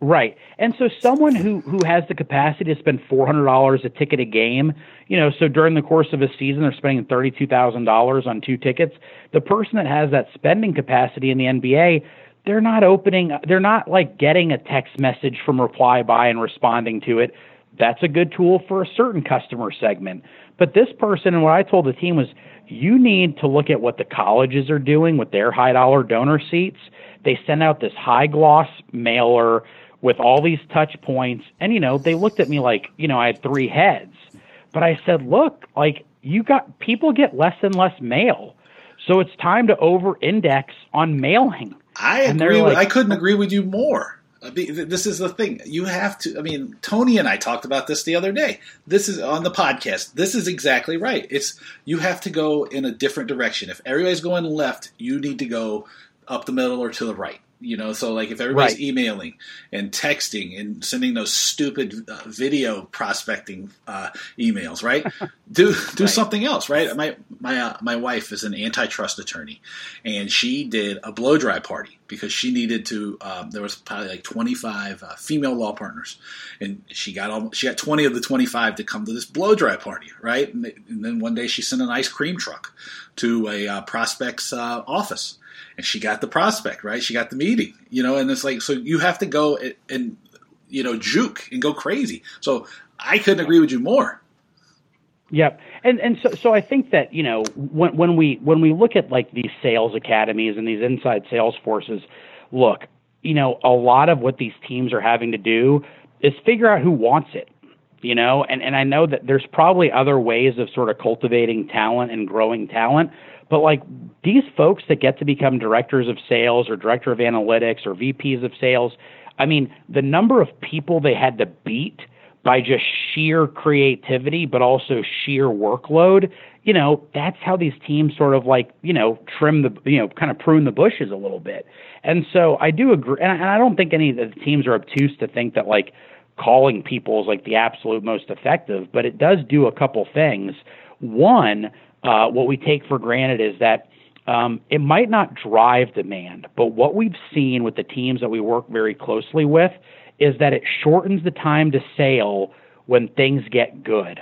Right. And so someone who who has the capacity to spend four hundred dollars a ticket a game, you know, so during the course of a season they're spending thirty two thousand dollars on two tickets. The person that has that spending capacity in the NBA, they're not opening they're not like getting a text message from ReplyBuy and responding to it. That's a good tool for a certain customer segment. But this person and what I told the team was you need to look at what the colleges are doing with their high dollar donor seats. They send out this high gloss mailer with all these touch points. And, you know, they looked at me like, you know, I had three heads. But I said, look, like, you got people get less and less mail. So it's time to over index on mailing. I agree. Like, I couldn't agree with you more. This is the thing. You have to. I mean, Tony and I talked about this the other day. This is on the podcast. This is exactly right. It's you have to go in a different direction. If everybody's going left, you need to go up the middle or to the right. You know, so like if everybody's right. emailing and texting and sending those stupid uh, video prospecting uh, emails, right? do do right. something else, right? My my uh, my wife is an antitrust attorney, and she did a blow dry party because she needed to. Um, there was probably like twenty five uh, female law partners, and she got all, she got twenty of the twenty five to come to this blow dry party, right? And, and, then one day she sent an ice cream truck to a uh, prospect's uh, office and she got the prospect right she got the meeting you know and it's like so you have to go and, and you know juke and go crazy so i couldn't agree with you more Yep. And and so so I think that, you know, when when we when we look at like these sales academies and these inside sales forces, look, you know, a lot of what these teams are having to do is figure out who wants it. You know, and, and I know that there's probably other ways of sort of cultivating talent and growing talent, but like these folks that get to become directors of sales or director of analytics or VPs of sales, I mean, the number of people they had to beat by just sheer creativity, but also sheer workload, you know, that's how these teams sort of like, you know, trim the, you know, kind of prune the bushes a little bit. And so I do agree. And I don't think any of the teams are obtuse to think that like calling people is like the absolute most effective, but it does do a couple things. One, uh, what we take for granted is that um, it might not drive demand, but what we've seen with the teams that we work very closely with is that it shortens the time to sale when things get good.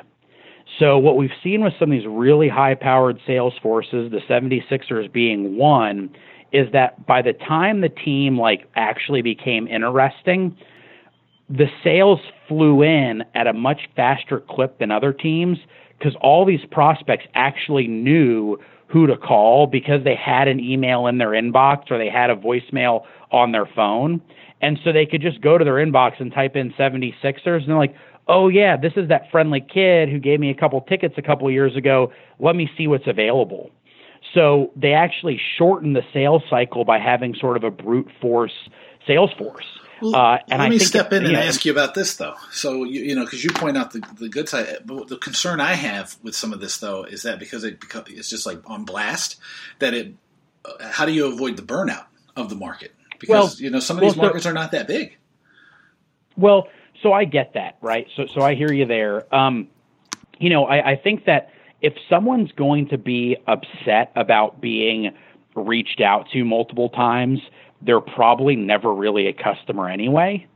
So what we've seen with some of these really high-powered sales forces, the 76ers being one, is that by the time the team like actually became interesting, the sales flew in at a much faster clip than other teams because all these prospects actually knew who to call because they had an email in their inbox or they had a voicemail on their phone. And so they could just go to their inbox and type in 76ers and they're like, oh, yeah, this is that friendly kid who gave me a couple tickets a couple years ago. Let me see what's available. So they actually shortened the sales cycle by having sort of a brute force sales force. Well, uh, and let I me step in and know, ask you about this, though. So you, you know, because you point out the, the good side, but the concern I have with some of this, though, is that because it it's just like on blast, that it. Uh, how do you avoid the burnout of the market? Because well, you know some of these well, markets so, are not that big. Well, so I get that, right? So so I hear you there. Um, you know, I, I think that if someone's going to be upset about being reached out to multiple times they're probably never really a customer anyway.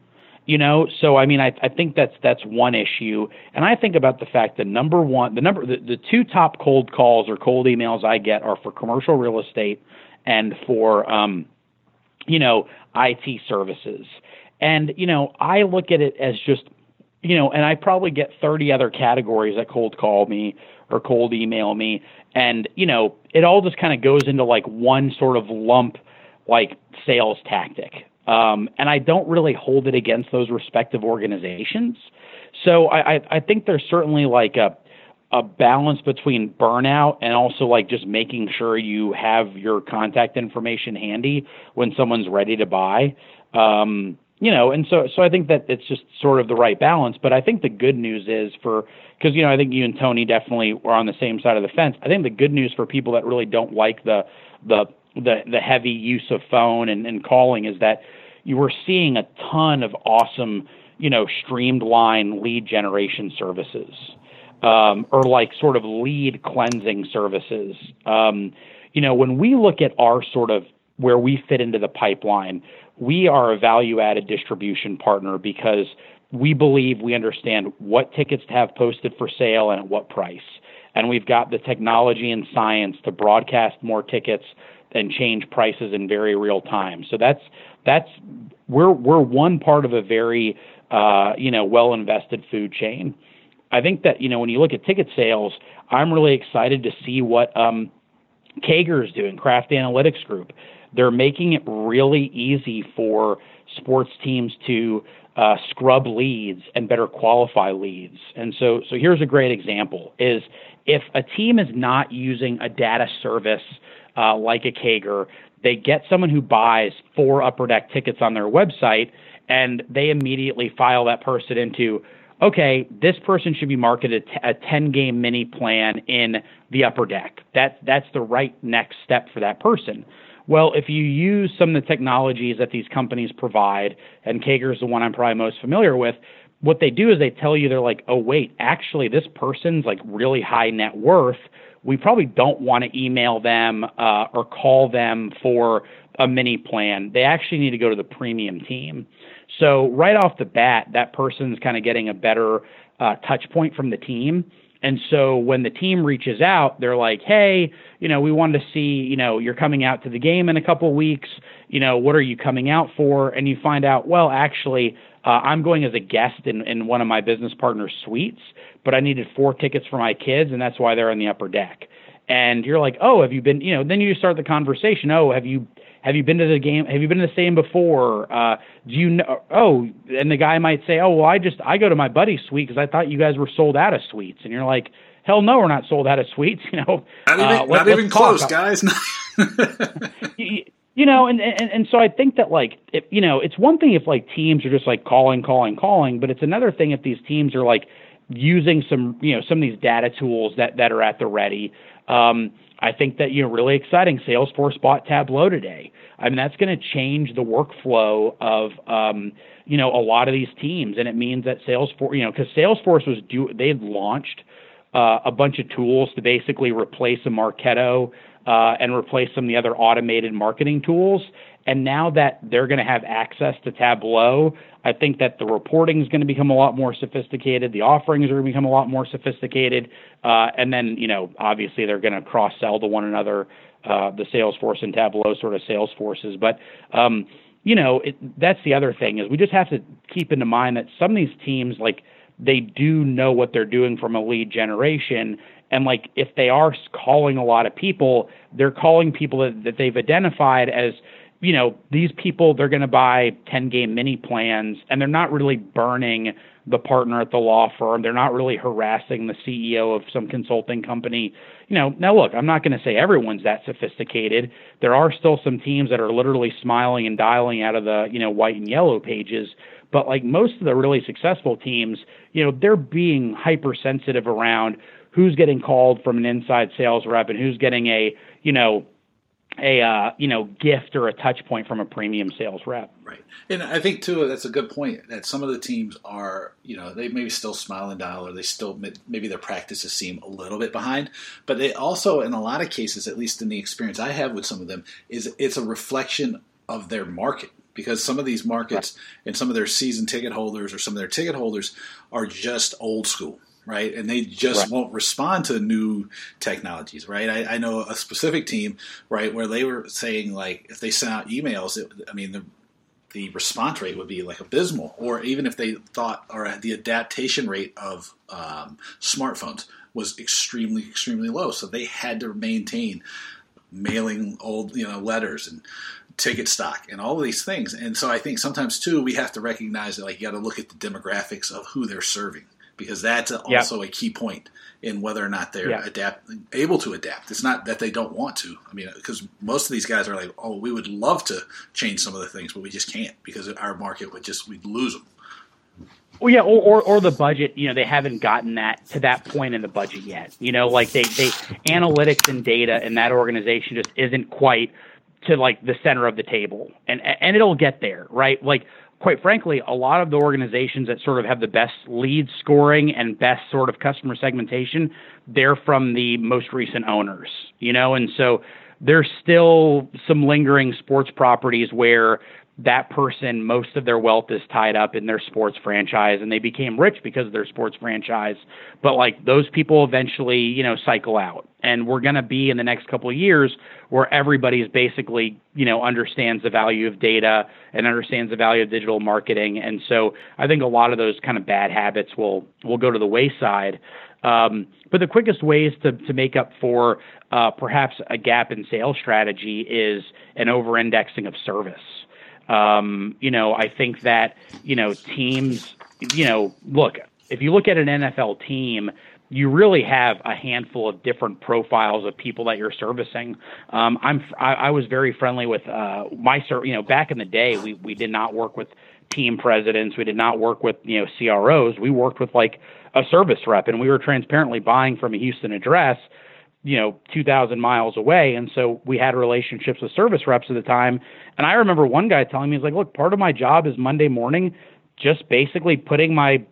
You know, so I mean, I, I think that's that's one issue, and I think about the fact that number one, the number, the, the two top cold calls or cold emails I get are for commercial real estate and for, um, you know, IT services, and you know, I look at it as just, you know, and I probably get 30 other categories that cold call me or cold email me, and you know, it all just kind of goes into like one sort of lump like sales tactic. Um, and I don't really hold it against those respective organizations. So I, I, think there's certainly like a, a balance between burnout and also like just making sure you have your contact information handy when someone's ready to buy. Um, you know, and so so I think that it's just sort of the right balance. But I think the good news is for because you know I think you and Tony definitely were on the same side of the fence. I think the good news for people that really don't like the the the the heavy use of phone and, and calling is that you were seeing a ton of awesome you know streamlined lead generation services um, or like sort of lead cleansing services. Um, you know, when we look at our sort of where we fit into the pipeline, we are a value added distribution partner because we believe we understand what tickets to have posted for sale and at what price. And we've got the technology and science to broadcast more tickets and change prices in very real time. So that's that's we're we're one part of a very uh, you know well invested food chain. I think that you know when you look at ticket sales, I'm really excited to see what um, KAGR is doing, Kraft Analytics Group. They're making it really easy for sports teams to uh, scrub leads and better qualify leads. And so, so here's a great example: is if a team is not using a data service uh, like a KAGR, they get someone who buys four upper deck tickets on their website, and they immediately file that person into okay, this person should be marketed a 10 game mini plan in the upper deck. That, that's the right next step for that person. Well, if you use some of the technologies that these companies provide, and KAGR is the one I'm probably most familiar with, what they do is they tell you they're like, oh wait, actually this person's like really high net worth. We probably don't want to email them uh, or call them for a mini plan. They actually need to go to the premium team. So right off the bat, that person's kind of getting a better uh, touch point from the team. And so when the team reaches out, they're like, "Hey, you know, we wanted to see, you know, you're coming out to the game in a couple weeks. You know, what are you coming out for?" And you find out, well, actually, uh, I'm going as a guest in in one of my business partners' suites, but I needed four tickets for my kids, and that's why they're on the upper deck. And you're like, "Oh, have you been? You know?" Then you start the conversation. Oh, have you have you been to the game? Have you been to the stadium before? Uh, do you know? Oh, and the guy might say, oh, well, I just I go to my buddy's suite because I thought you guys were sold out of suites, and you're like, hell no, we're not sold out of suites. You know, not even, uh, let, not even close, guys. you, you know, and, and and so I think that like if you know, it's one thing if like teams are just like calling, calling, calling, but it's another thing if these teams are like using some you know some of these data tools that that are at the ready. Um, I think that you know really exciting. Salesforce bought Tableau today. I mean that's going to change the workflow of um, you know a lot of these teams, and it means that Salesforce you know because Salesforce was do they launched uh, a bunch of tools to basically replace a Marketo uh, and replace some of the other automated marketing tools. And now that they're going to have access to Tableau, I think that the reporting is going to become a lot more sophisticated. The offerings are going to become a lot more sophisticated. Uh, and then, you know, obviously they're going to cross sell to one another, uh, the Salesforce and Tableau sort of sales forces. But, um, you know, it, that's the other thing is we just have to keep into mind that some of these teams, like, they do know what they're doing from a lead generation. And like, if they are calling a lot of people, they're calling people that, that they've identified as you know, these people, they're going to buy 10 game mini plans and they're not really burning the partner at the law firm. They're not really harassing the CEO of some consulting company. You know, now look, I'm not going to say everyone's that sophisticated. There are still some teams that are literally smiling and dialing out of the, you know, white and yellow pages. But like most of the really successful teams, you know, they're being hypersensitive around who's getting called from an inside sales rep and who's getting a, you know, a uh, you know gift or a touch point from a premium sales rep. Right, and I think too that's a good point that some of the teams are you know they maybe still smile and dial or they still maybe their practices seem a little bit behind, but they also in a lot of cases, at least in the experience I have with some of them, is it's a reflection of their market because some of these markets right. and some of their season ticket holders or some of their ticket holders are just old school right? And they just right. won't respond to new technologies, right? I, I, know a specific team, right, where they were saying like if they sent out emails, it, I mean the the response rate would be like abysmal, or even if they thought or the adaptation rate of um, smartphones was extremely extremely low, so they had to maintain mailing old you know letters and ticket stock and all of these things. And so I think sometimes too we have to recognize that like you got to look at the demographics of who they're serving because that's also yep. a key point in whether or not they're adapt able to adapt. It's not that they don't want to. I mean, because most of these guys are like, oh, we would love to change some of the things, but we just can't because our market would just we'd lose them. Well, yeah, or, or, or the budget. You know, they haven't gotten that to that point in the budget yet. You know, like they they analytics and data in that organization just isn't quite to like the center of the table, and and it'll get there, right? Like quite frankly, a lot of the organizations that sort of have the best lead scoring and best sort of customer segmentation, they're from the most recent owners, you know, and so there's still some lingering sports properties where that person, most of their wealth is tied up in their sports franchise and they became rich because of their sports franchise. But like those people eventually, you know, cycle out. And we're going to be in the next couple of years where everybody is basically, you know, understands the value of data and understands the value of digital marketing. And so I think a lot of those kind of bad habits will, will go to the wayside. Um, but the quickest ways to, to make up for uh, perhaps a gap in sales strategy is an over indexing of service. Um, you know, I think that, you know, teams, you know, look, if you look at an NFL team, you really have a handful of different profiles of people that you're servicing. Um, I'm I, I, was very friendly with uh, my you know back in the day we we did not work with team presidents. We did not work with you know CROs we worked with like a service rep and we were transparently buying from a Houston address you know 2000 miles away. And so we had relationships with service reps at the time. And i remember one guy telling me he's like look part of my job is monday morning just basically putting my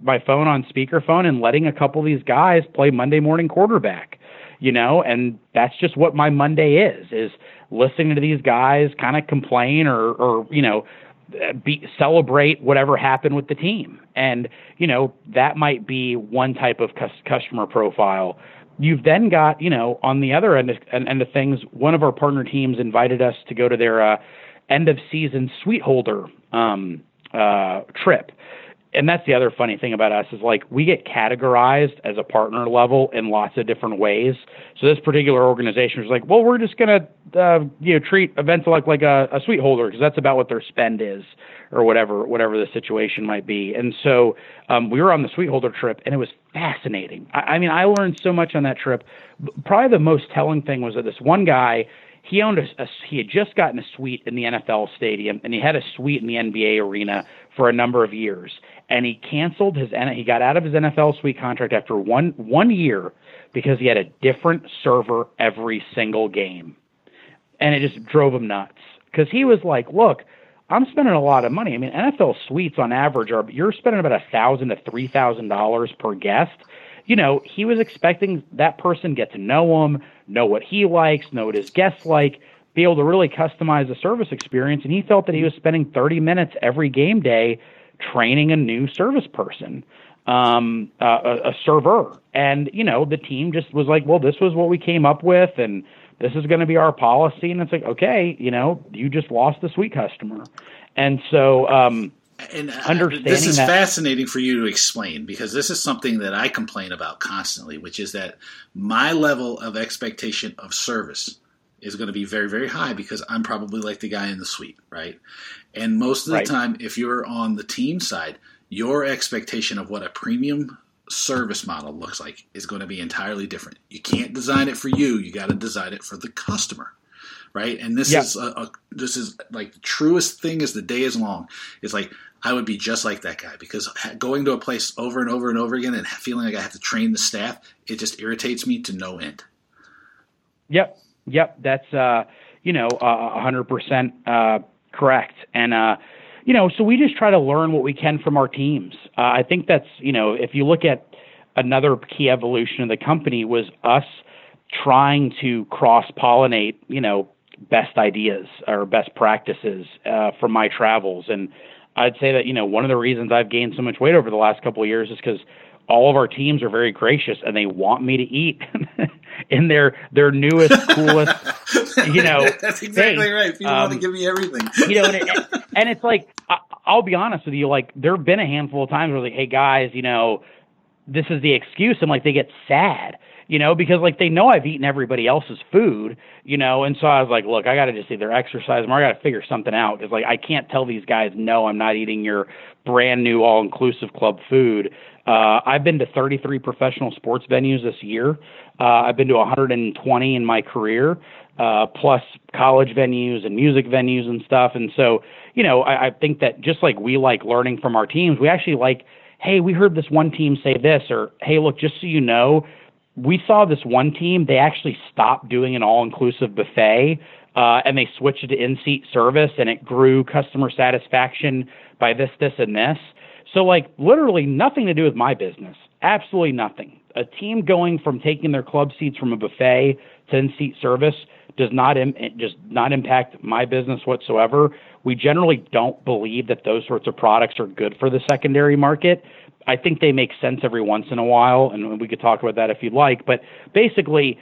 my phone on speakerphone and letting a couple of these guys play monday morning quarterback you know and that's just what my monday is is listening to these guys kind of complain or or you know be, celebrate whatever happened with the team. And you know that might be one type of customer profile. You've then got, you know, on the other end of, end of things, one of our partner teams invited us to go to their uh, end of season suite holder um, uh, trip and that's the other funny thing about us is like we get categorized as a partner level in lots of different ways. So this particular organization was like, well, we're just gonna uh, you know treat events like like a, a suite holder because that's about what their spend is or whatever whatever the situation might be. And so um, we were on the suite holder trip and it was fascinating. I, I mean, I learned so much on that trip. Probably the most telling thing was that this one guy he owned a, a, he had just gotten a suite in the NFL stadium and he had a suite in the NBA arena for a number of years and he canceled his he got out of his NFL suite contract after one one year because he had a different server every single game. And it just drove him nuts cuz he was like, "Look, I'm spending a lot of money. I mean, NFL suites on average are you're spending about a thousand to three thousand dollars per guest. You know, he was expecting that person get to know him, know what he likes, know what his guests like, be able to really customize the service experience. And he felt that he was spending 30 minutes every game day training a new service person, um, uh, a, a server. And, you know, the team just was like, well, this was what we came up with and this is going to be our policy. And it's like, okay, you know, you just lost the suite customer. And so, um, and uh, this is that, fascinating for you to explain because this is something that I complain about constantly, which is that my level of expectation of service is going to be very, very high because I'm probably like the guy in the suite, right? And most of the right. time, if you're on the team side, your expectation of what a premium service model looks like is going to be entirely different. You can't design it for you; you got to design it for the customer, right? And this is a, a, this is like the truest thing as the day is long. It's like I would be just like that guy because going to a place over and over and over again and feeling like I have to train the staff, it just irritates me to no end. Yep, yep, that's uh, you know hundred percent uh, Correct. And, uh, you know, so we just try to learn what we can from our teams. Uh, I think that's, you know, if you look at another key evolution of the company was us trying to cross pollinate, you know, best ideas or best practices uh, from my travels. And I'd say that, you know, one of the reasons I've gained so much weight over the last couple of years is because all of our teams are very gracious and they want me to eat in their their newest coolest you know that's exactly thing. right people um, want to give me everything you know and, it, and it's like I, i'll be honest with you like there have been a handful of times where like hey guys you know this is the excuse and like they get sad you know, because like they know I've eaten everybody else's food, you know, and so I was like, look, I got to just either exercise more, I got to figure something out because like I can't tell these guys, no, I'm not eating your brand new all inclusive club food. Uh, I've been to 33 professional sports venues this year. Uh, I've been to 120 in my career, uh, plus college venues and music venues and stuff. And so, you know, I, I think that just like we like learning from our teams, we actually like, hey, we heard this one team say this, or hey, look, just so you know, we saw this one team, they actually stopped doing an all inclusive buffet uh, and they switched it to in seat service and it grew customer satisfaction by this, this, and this. So, like, literally nothing to do with my business. Absolutely nothing. A team going from taking their club seats from a buffet to in seat service does not Im- just not impact my business whatsoever. We generally don't believe that those sorts of products are good for the secondary market. I think they make sense every once in a while, and we could talk about that if you'd like. But basically,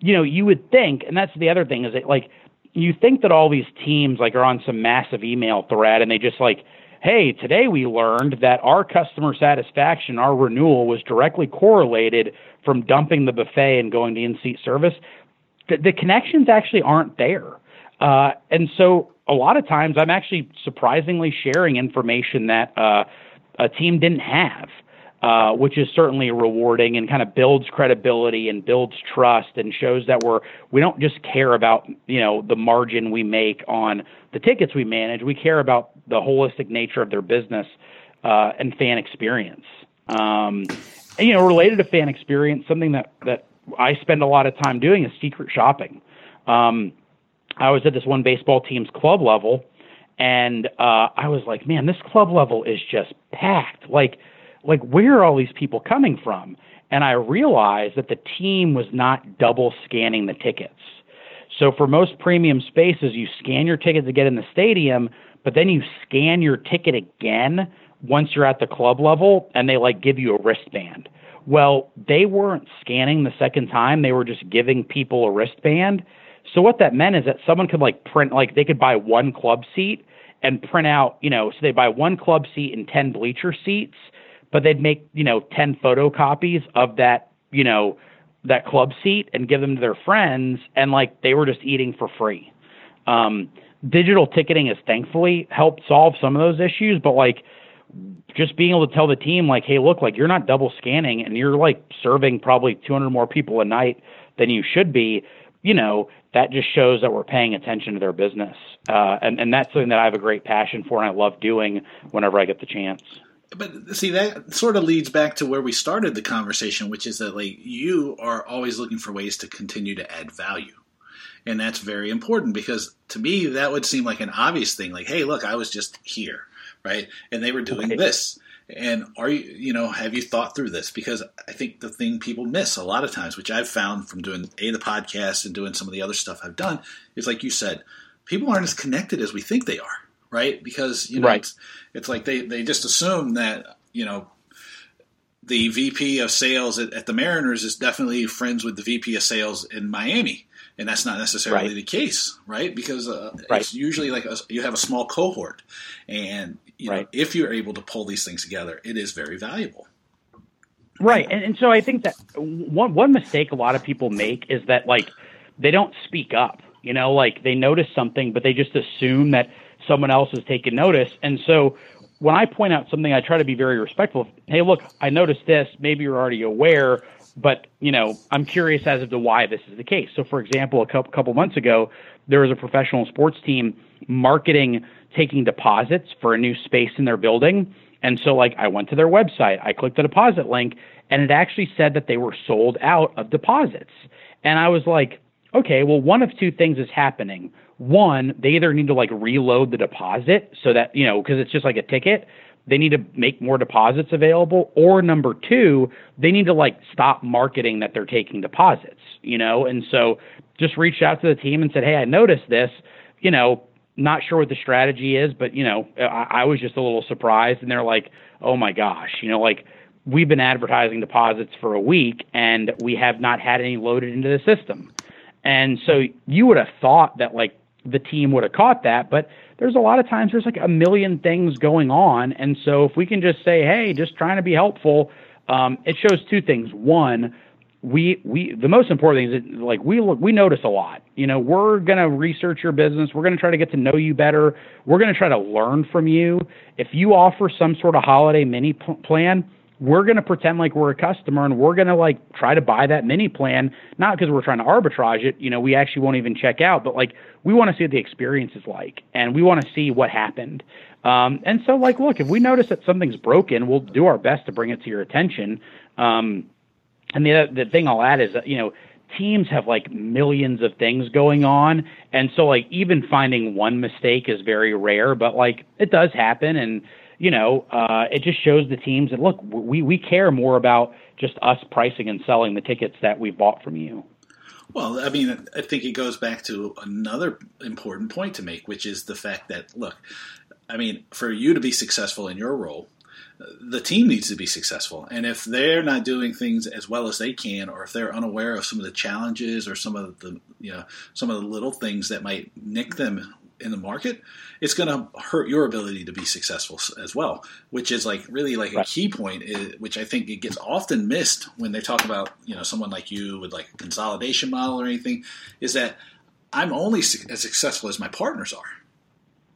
you know, you would think, and that's the other thing is that like you think that all these teams like are on some massive email thread and they just like, hey, today we learned that our customer satisfaction, our renewal was directly correlated from dumping the buffet and going to in-seat service. The, the connections actually aren't there. Uh, and so a lot of times I'm actually surprisingly sharing information that uh, a team didn't have uh, which is certainly rewarding and kind of builds credibility and builds trust and shows that we're we don't just care about you know the margin we make on the tickets we manage. We care about the holistic nature of their business uh, and fan experience. Um, and, you know, related to fan experience, something that that I spend a lot of time doing is secret shopping. Um, I was at this one baseball team's club level, and uh, I was like, man, this club level is just packed. Like like where are all these people coming from? And I realized that the team was not double scanning the tickets. So for most premium spaces, you scan your ticket to get in the stadium, but then you scan your ticket again once you're at the club level and they like give you a wristband. Well, they weren't scanning the second time, they were just giving people a wristband. So what that meant is that someone could like print like they could buy one club seat and print out, you know, so they buy one club seat and 10 bleacher seats but they'd make you know 10 photocopies of that you know that club seat and give them to their friends and like they were just eating for free. Um, digital ticketing has thankfully helped solve some of those issues but like just being able to tell the team like hey look like you're not double scanning and you're like serving probably 200 more people a night than you should be you know that just shows that we're paying attention to their business. Uh, and, and that's something that i have a great passion for and i love doing whenever i get the chance. But see that sort of leads back to where we started the conversation which is that like you are always looking for ways to continue to add value. And that's very important because to me that would seem like an obvious thing like hey look i was just here right? And they were doing okay. this and are you you know have you thought through this because i think the thing people miss a lot of times which i've found from doing a the podcast and doing some of the other stuff i've done is like you said people aren't as connected as we think they are right? Because you know, right. it's, it's like they they just assume that you know the VP of sales at, at, the Mariners is definitely friends with the VP of sales in Miami, and that's not necessarily right. the case, right? Because uh, right. it's usually like a, you have a small cohort, and you know, if you're able to pull these things together, it is very valuable. Right, and, and so I think that one one mistake a lot of people make is that like they don't speak up. You know, like they notice something, but they just assume that someone else has taken notice. And so when I point out something, I try to be very respectful. Hey, look, I noticed this. Maybe you're already aware, but you know, I'm curious as to why this is the case. So, for example, a couple, couple months ago, there was a professional sports team marketing taking deposits for a new space in their building. And so, like, I went to their website, I clicked the deposit link, and it actually said that they were sold out of deposits. And I was like, okay, well, one of two things is happening one, they either need to like reload the deposit so that, you know, because it's just like a ticket, they need to make more deposits available. Or number two, they need to like stop marketing that they're taking deposits, you know? And so just reached out to the team and said, hey, I noticed this, you know, not sure what the strategy is, but, you know, I, I was just a little surprised. And they're like, oh my gosh, you know, like, we've been advertising deposits for a week and we have not had any loaded into the system. And so you would have thought that like the team would have caught that. But there's a lot of times there's like a million things going on. And so if we can just say, hey, just trying to be helpful, um, it shows two things. One, we we the most important thing is that, like we look we notice a lot. You know, we're gonna research your business. We're gonna try to get to know you better. We're gonna try to learn from you. If you offer some sort of holiday mini p- plan, we're gonna pretend like we're a customer and we're gonna like try to buy that mini plan, not because we're trying to arbitrage it. You know, we actually won't even check out, but like we want to see what the experience is like, and we want to see what happened. Um, and so, like, look, if we notice that something's broken, we'll do our best to bring it to your attention. Um, and the the thing I'll add is that you know teams have like millions of things going on, and so like even finding one mistake is very rare, but like it does happen, and you know uh, it just shows the teams that look we we care more about just us pricing and selling the tickets that we bought from you. Well, I mean, I think it goes back to another important point to make, which is the fact that look, I mean, for you to be successful in your role, the team needs to be successful. And if they're not doing things as well as they can, or if they're unaware of some of the challenges or some of the you know some of the little things that might nick them in the market, it's going to hurt your ability to be successful as well. Which is like really like a key point, eh, which I think it gets often missed when they talk about you know someone like you with like a consolidation model or anything, is that I'm only as successful as my partners are.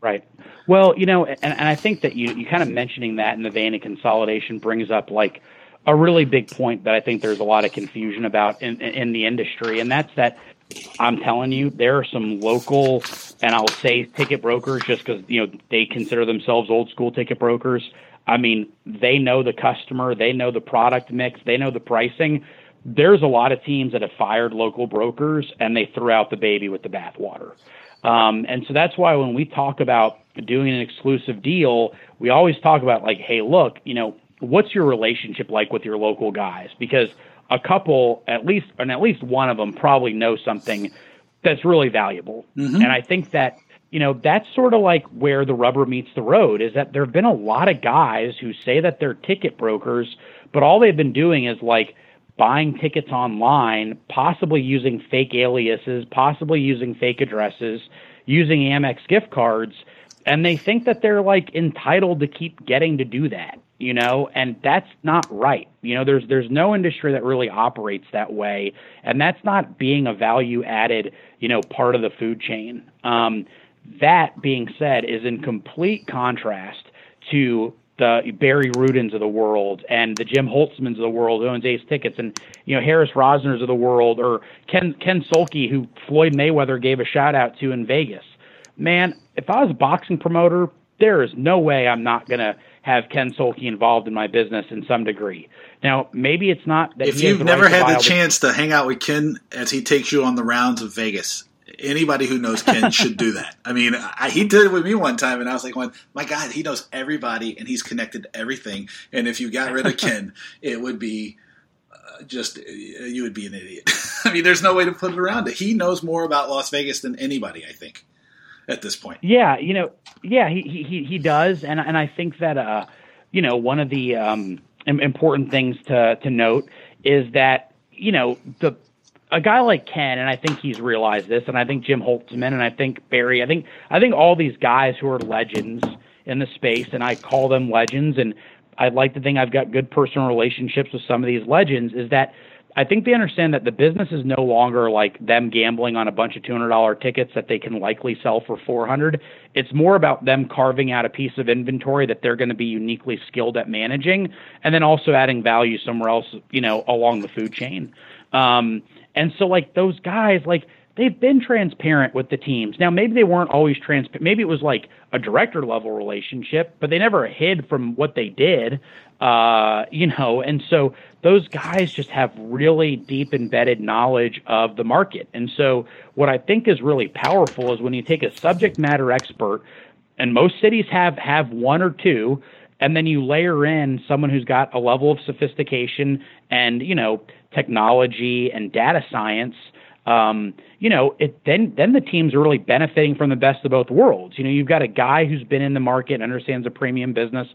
Right. Well, you know, and, and I think that you you kind of mentioning that in the vein of consolidation brings up like a really big point that I think there's a lot of confusion about in in the industry, and that's that I'm telling you, there are some local, and I'll say ticket brokers just because you know they consider themselves old school ticket brokers. I mean, they know the customer, they know the product mix, they know the pricing. There's a lot of teams that have fired local brokers and they threw out the baby with the bathwater. Um, and so that's why when we talk about doing an exclusive deal, we always talk about like, hey, look, you know, what's your relationship like with your local guys? Because a couple, at least, and at least one of them probably knows something that's really valuable. Mm-hmm. And I think that, you know, that's sort of like where the rubber meets the road is that there have been a lot of guys who say that they're ticket brokers, but all they've been doing is like, buying tickets online, possibly using fake aliases, possibly using fake addresses, using Amex gift cards, and they think that they're like entitled to keep getting to do that, you know, and that's not right. You know, there's there's no industry that really operates that way, and that's not being a value added, you know, part of the food chain. Um, that being said, is in complete contrast to the Barry Rudins of the world and the Jim Holzmans of the world who owns Ace Tickets and you know Harris Rosners of the world or Ken Ken Solky who Floyd Mayweather gave a shout out to in Vegas. Man, if I was a boxing promoter, there is no way I'm not gonna have Ken Solky involved in my business in some degree. Now, maybe it's not that if you've never right had the chance to hang out with Ken as he takes you on the rounds of Vegas, anybody who knows Ken should do that. I mean, I, he did it with me one time, and I was like, "My God, he knows everybody, and he's connected to everything." And if you got rid of Ken, it would be uh, just uh, you would be an idiot. I mean, there's no way to put it around it. He knows more about Las Vegas than anybody, I think, at this point. Yeah, you know, yeah, he he he does, and and I think that uh, you know, one of the um, important things to to note is that you know the a guy like Ken, and I think he's realized this, and I think Jim Holzman, and I think Barry, I think I think all these guys who are legends in the space, and I call them legends, and I'd like to think I've got good personal relationships with some of these legends, is that I think they understand that the business is no longer like them gambling on a bunch of two hundred dollar tickets that they can likely sell for four hundred. It's more about them carving out a piece of inventory that they're going to be uniquely skilled at managing, and then also adding value somewhere else, you know, along the food chain. Um, and so like those guys, like they've been transparent with the teams. Now maybe they weren't always transparent. Maybe it was like a director level relationship, but they never hid from what they did. Uh, you know, and so those guys just have really deep embedded knowledge of the market. And so what I think is really powerful is when you take a subject matter expert, and most cities have have one or two, and then you layer in someone who's got a level of sophistication and you know technology and data science, um, you know, it then then the team's are really benefiting from the best of both worlds. You know, you've got a guy who's been in the market, understands the premium business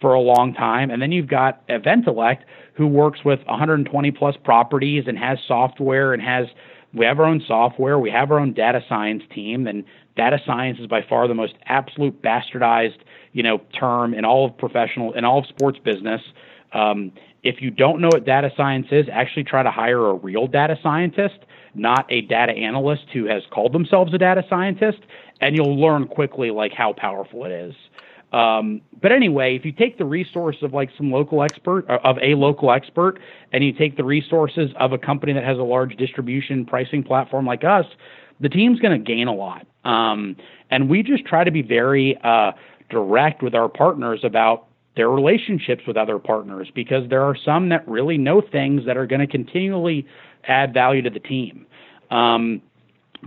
for a long time, and then you've got Eventellect who works with 120 plus properties and has software and has we have our own software, we have our own data science team, and data science is by far the most absolute bastardized, you know, term in all of professional in all of sports business. Um, if you don't know what data science is, actually try to hire a real data scientist, not a data analyst who has called themselves a data scientist, and you'll learn quickly like how powerful it is. Um, but anyway, if you take the resource of like some local expert uh, of a local expert, and you take the resources of a company that has a large distribution pricing platform like us, the team's going to gain a lot. Um, and we just try to be very uh, direct with our partners about their relationships with other partners because there are some that really know things that are going to continually add value to the team. Um,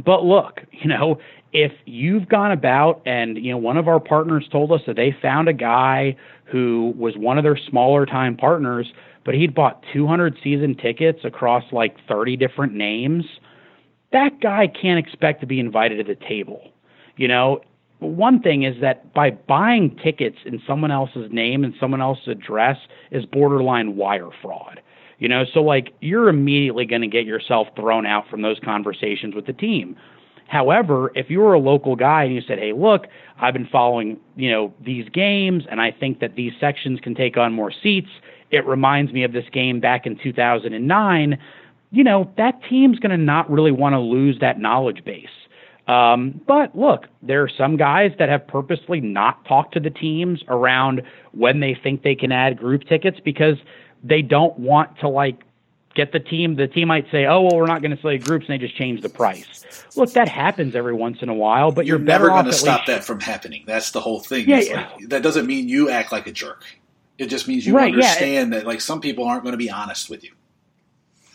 but look, you know, if you've gone about and you know one of our partners told us that they found a guy who was one of their smaller time partners but he'd bought 200 season tickets across like 30 different names that guy can't expect to be invited to the table you know one thing is that by buying tickets in someone else's name and someone else's address is borderline wire fraud you know so like you're immediately going to get yourself thrown out from those conversations with the team However, if you were a local guy and you said, "Hey, look, I've been following, you know, these games and I think that these sections can take on more seats. It reminds me of this game back in 2009." You know, that team's going to not really want to lose that knowledge base. Um, but look, there are some guys that have purposely not talked to the teams around when they think they can add group tickets because they don't want to like get the team. The team might say, "Oh, well, we're not going to play groups," and they just change the price. Look, that happens every once in a while, but you're, you're never going to stop least... that from happening. That's the whole thing. Yeah, like, that doesn't mean you act like a jerk. It just means you right, understand yeah. that like some people aren't going to be honest with you.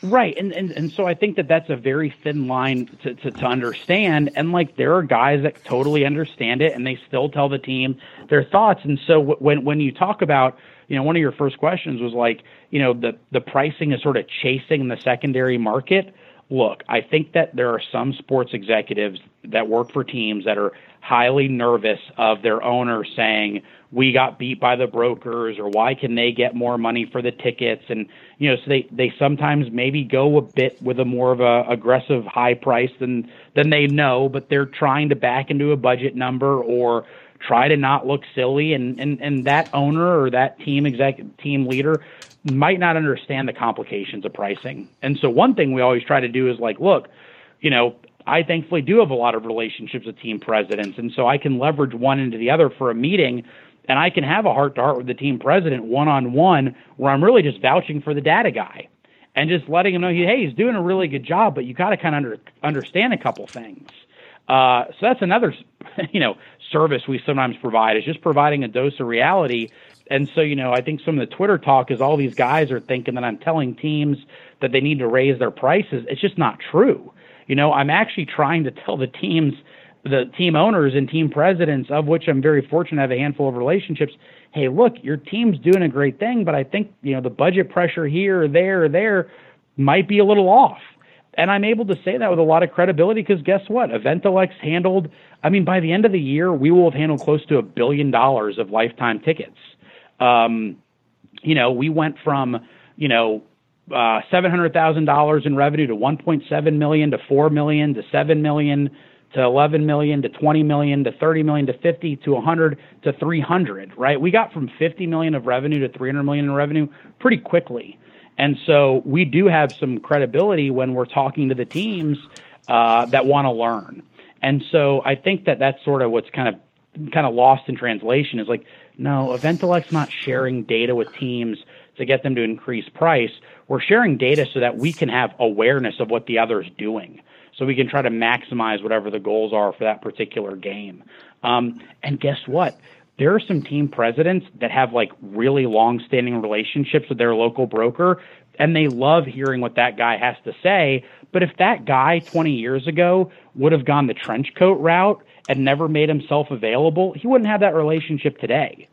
Right, and, and and so I think that that's a very thin line to, to, to understand. And like there are guys that totally understand it, and they still tell the team their thoughts. And so when when you talk about you know, one of your first questions was like, you know, the the pricing is sort of chasing the secondary market. Look, I think that there are some sports executives that work for teams that are highly nervous of their owner saying, "We got beat by the brokers," or "Why can they get more money for the tickets?" And you know, so they they sometimes maybe go a bit with a more of a aggressive high price than than they know, but they're trying to back into a budget number or try to not look silly and and and that owner or that team exec team leader might not understand the complications of pricing. And so one thing we always try to do is like, look, you know, I thankfully do have a lot of relationships with team presidents and so I can leverage one into the other for a meeting and I can have a heart to heart with the team president one on one where I'm really just vouching for the data guy and just letting him know, hey, he's doing a really good job, but you got to kind of under, understand a couple things. Uh, so that's another, you know, service we sometimes provide is just providing a dose of reality. And so, you know, I think some of the Twitter talk is all these guys are thinking that I'm telling teams that they need to raise their prices. It's just not true. You know, I'm actually trying to tell the teams, the team owners and team presidents, of which I'm very fortunate to have a handful of relationships. Hey, look, your team's doing a great thing, but I think, you know, the budget pressure here there there might be a little off. And I'm able to say that with a lot of credibility because guess what? Eventellect handled, I mean, by the end of the year, we will have handled close to a billion dollars of lifetime tickets. Um, you know, we went from, you know, uh, $700,000 in revenue to 1.7 million to 4 million to 7 million to 11 million to 20 million to 30 million to 50 to 100 to 300, right? We got from 50 million of revenue to 300 million in revenue pretty quickly. And so we do have some credibility when we're talking to the teams uh, that want to learn. And so I think that that's sort of what's kind of kind of lost in translation is like, no, Eventellect not sharing data with teams to get them to increase price. We're sharing data so that we can have awareness of what the other is doing. So we can try to maximize whatever the goals are for that particular game. Um, and guess what? there are some team presidents that have like really long standing relationships with their local broker and they love hearing what that guy has to say. But if that guy 20 years ago would have gone the trench coat route and never made himself available, he wouldn't have that relationship today.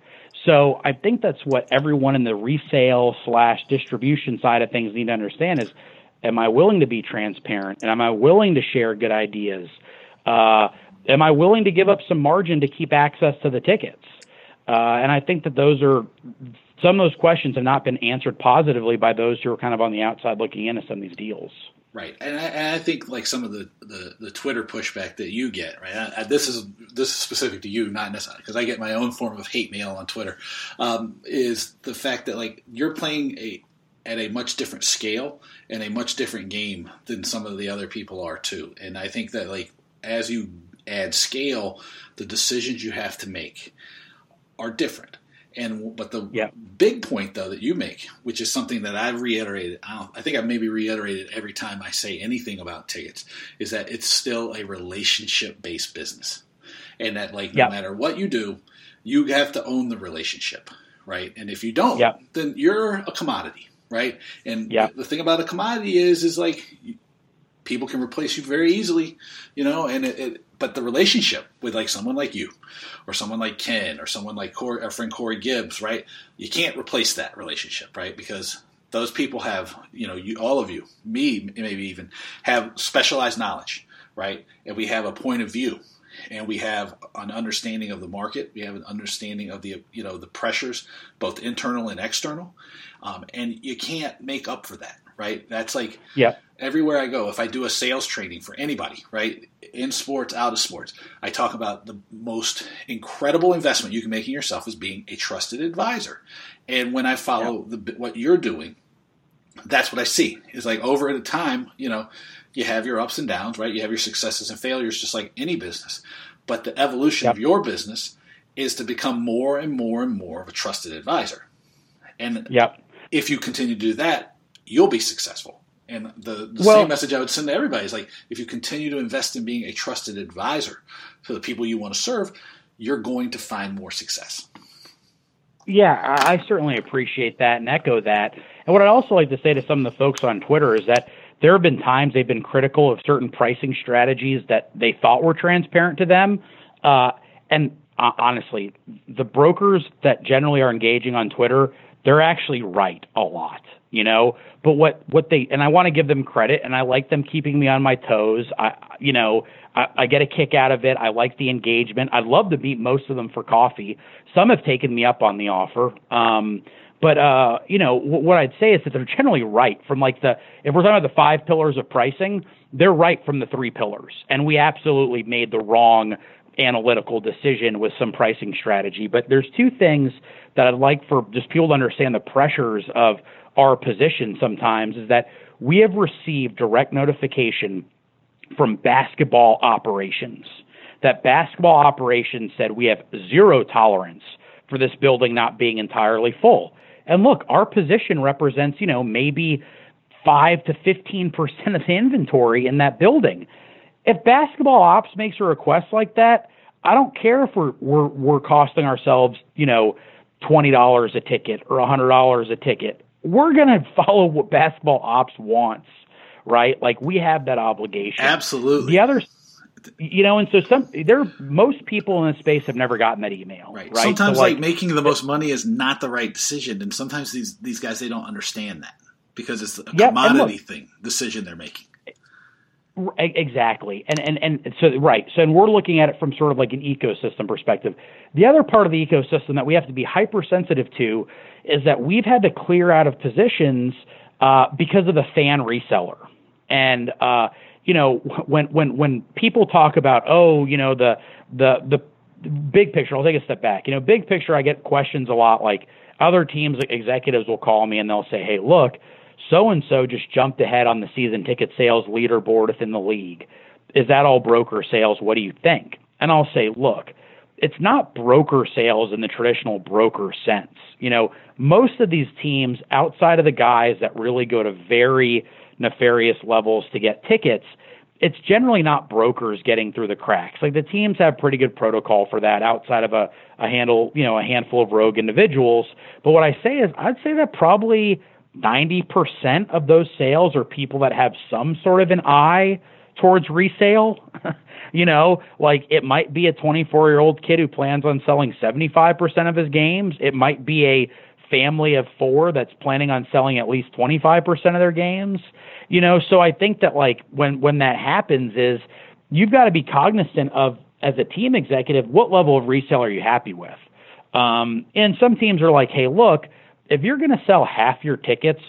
So I think that's what everyone in the resale slash distribution side of things need to understand is am I willing to be transparent and am I willing to share good ideas? Uh, am I willing to give up some margin to keep access to the tickets? Uh, and I think that those are some of those questions have not been answered positively by those who are kind of on the outside looking into some of these deals. Right, and I, and I, think like some of the, the, the, Twitter pushback that you get, right? I, I, this is this is specific to you, not necessarily because I get my own form of hate mail on Twitter. Um, is the fact that like you're playing a at a much different scale and a much different game than some of the other people are too. And I think that like as you add scale, the decisions you have to make are different. And but the yep. big point though that you make, which is something that I've reiterated, I, I think I've maybe reiterated every time I say anything about tickets, is that it's still a relationship based business, and that like no matter what you do, you have to own the relationship, right? And if you don't, yep. then you're a commodity, right? And yep. the thing about a commodity is, is like people can replace you very easily, you know, and it, it but the relationship with like someone like you or someone like Ken or someone like Corey, our friend Corey Gibbs, right? You can't replace that relationship, right? Because those people have, you know, you, all of you, me, maybe even have specialized knowledge, right? And we have a point of view and we have an understanding of the market. We have an understanding of the, you know, the pressures, both internal and external. Um, and you can't make up for that, right? That's like, yeah everywhere I go, if I do a sales training for anybody, right, in sports, out of sports, I talk about the most incredible investment you can make in yourself is being a trusted advisor. And when I follow yeah. the, what you're doing, that's what I see. Is like over at a time, you know, you have your ups and downs, right? You have your successes and failures, just like any business. But the evolution yep. of your business is to become more and more and more of a trusted advisor. And yep. If you continue to do that, you'll be successful. And the, the well, same message I would send to everybody is like, if you continue to invest in being a trusted advisor to the people you want to serve, you're going to find more success. Yeah, I certainly appreciate that and echo that. And what I'd also like to say to some of the folks on Twitter is that there have been times they've been critical of certain pricing strategies that they thought were transparent to them. Uh, and uh, honestly, the brokers that generally are engaging on Twitter, they're actually right a lot you know? But what what they and i want to give them credit and i like them keeping me on my toes. I you know I, I get a kick out of it. I like the engagement. I'd love to meet most of them for coffee. Some have taken me up on the offer um but uh you know w- what i'd say is that they're generally right from like the if we're talking about the five pillars of pricing they're right from the three pillars and we absolutely made the wrong analytical decision with some pricing strategy but there's two things that I'd like for just people to understand the pressures of our position sometimes is that we have received direct notification from basketball operations that basketball operations said we have zero tolerance for this building not being entirely full. And look, our position represents, you know, maybe 5 to 15% of the inventory in that building. If basketball ops makes a request like that, I don't care if we're we're, we're costing ourselves, you know, $20 a ticket or $100 a ticket we're going to follow what basketball ops wants, right? Like we have that obligation. Absolutely. The other, you know, and so some there most people in the space have never gotten that email. Right. right? Sometimes so like, like, making the most money is not the right decision, and sometimes these these guys they don't understand that because it's a yep, commodity look, thing decision they're making. Exactly, and and and so right. So and we're looking at it from sort of like an ecosystem perspective. The other part of the ecosystem that we have to be hypersensitive to is that we've had to clear out of positions uh, because of the fan reseller. And uh, you know, when when when people talk about oh, you know, the the the big picture, I'll take a step back. You know, big picture, I get questions a lot. Like other teams, executives will call me and they'll say, hey, look, so and so just jumped ahead on the season ticket sales leaderboard within the league. Is that all broker sales? What do you think? And I'll say, look, it's not broker sales in the traditional broker sense. You know, most of these teams outside of the guys that really go to very nefarious levels to get tickets, it's generally not brokers getting through the cracks. Like the teams have pretty good protocol for that outside of a, a handle, you know, a handful of rogue individuals. But what I say is I'd say that probably 90% of those sales are people that have some sort of an eye towards resale. you know, like it might be a 24 year old kid who plans on selling 75% of his games. It might be a family of four that's planning on selling at least 25% of their games. You know, so I think that like when when that happens is you've got to be cognizant of as a team executive what level of resale are you happy with. Um, and some teams are like, hey, look, if you're going to sell half your tickets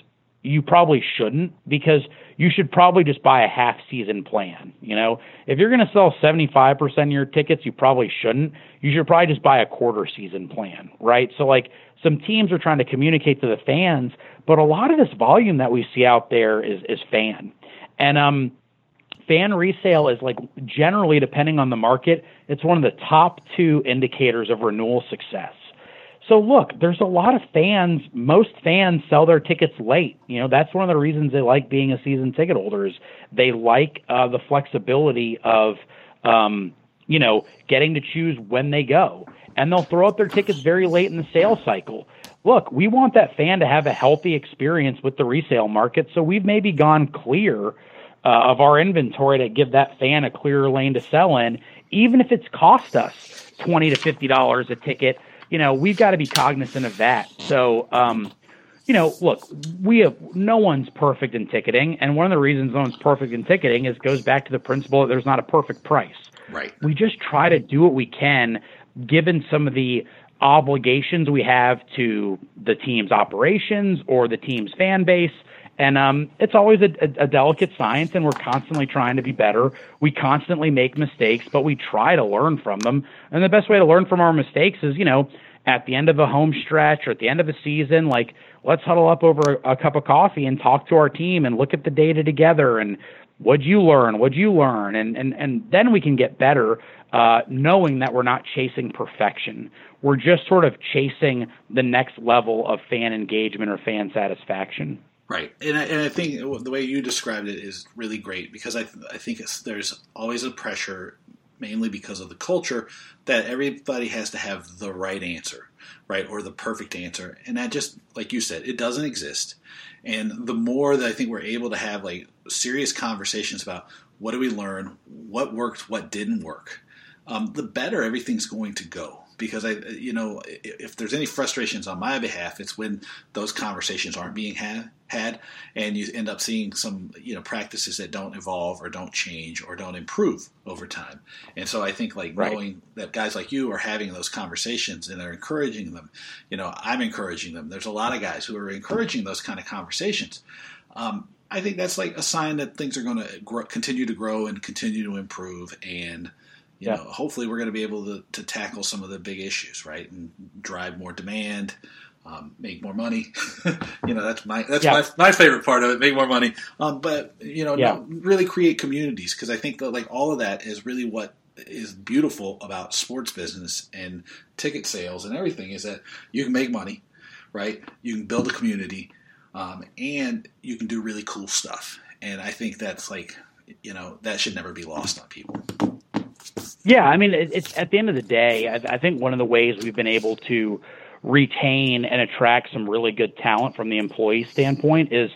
you probably shouldn't because you should probably just buy a half season plan. You know, if you're going to sell 75% of your tickets, you probably shouldn't. You should probably just buy a quarter season plan, right? So, like, some teams are trying to communicate to the fans, but a lot of this volume that we see out there is, is fan. And, um, fan resale is like generally depending on the market it's one of the top two indicators of renewal success so look, there's a lot of fans. Most fans sell their tickets late. You know, that's one of the reasons they like being a season ticket holder. Is they like uh, the flexibility of, um, you know, getting to choose when they go, and they'll throw up their tickets very late in the sales cycle. Look, we want that fan to have a healthy experience with the resale market, so we've maybe gone clear uh, of our inventory to give that fan a clearer lane to sell in, even if it's cost us twenty to fifty dollars a ticket you know, we've got to be cognizant of that. So, um, you know, look, we have no one's perfect in ticketing, and one of the reasons no one's perfect in ticketing is goes back to the principle that there's not a perfect price. Right. We just try to do what we can, given some of the obligations we have to the team's operations or the team's fan base and um, it's always a, a, a, delicate science, and we're constantly trying to be better. We constantly make mistakes, but we try to learn from them. And the best way to learn from our mistakes is, you know, at the end of a home stretch or at the end of a season, like let's huddle up over a, a cup of coffee and talk to our team and look at the data together and what'd you learn? What'd you learn? And and and then we can get better, uh, knowing that we're not chasing perfection. We're just sort of chasing the next level of fan engagement or fan satisfaction. Right, and I, and I think the way you described it is really great because I I think there's always a pressure, mainly because of the culture, that everybody has to have the right answer, right, or the perfect answer, and that just like you said, it doesn't exist. And the more that I think we're able to have like serious conversations about what do we learn, what worked, what didn't work, um, the better everything's going to go because I, you know, if there's any frustrations on my behalf, it's when those conversations aren't being had, had, and you end up seeing some, you know, practices that don't evolve or don't change or don't improve over time. And so I think like right. knowing that guys like you are having those conversations and they're encouraging them, you know, I'm encouraging them. There's a lot of guys who are encouraging those kind of conversations. Um, I think that's like a sign that things are going to continue to grow and continue to improve and you yeah. know, hopefully we're going to be able to, to tackle some of the big issues, right, and drive more demand, um, make more money. you know, that's my that's yeah. my, my favorite part of it, make more money. Um, but you know, yeah. really create communities because I think that like all of that is really what is beautiful about sports business and ticket sales and everything is that you can make money, right? You can build a community, um, and you can do really cool stuff. And I think that's like you know that should never be lost on people. Yeah, I mean, it, it's at the end of the day, I, I think one of the ways we've been able to retain and attract some really good talent from the employee standpoint is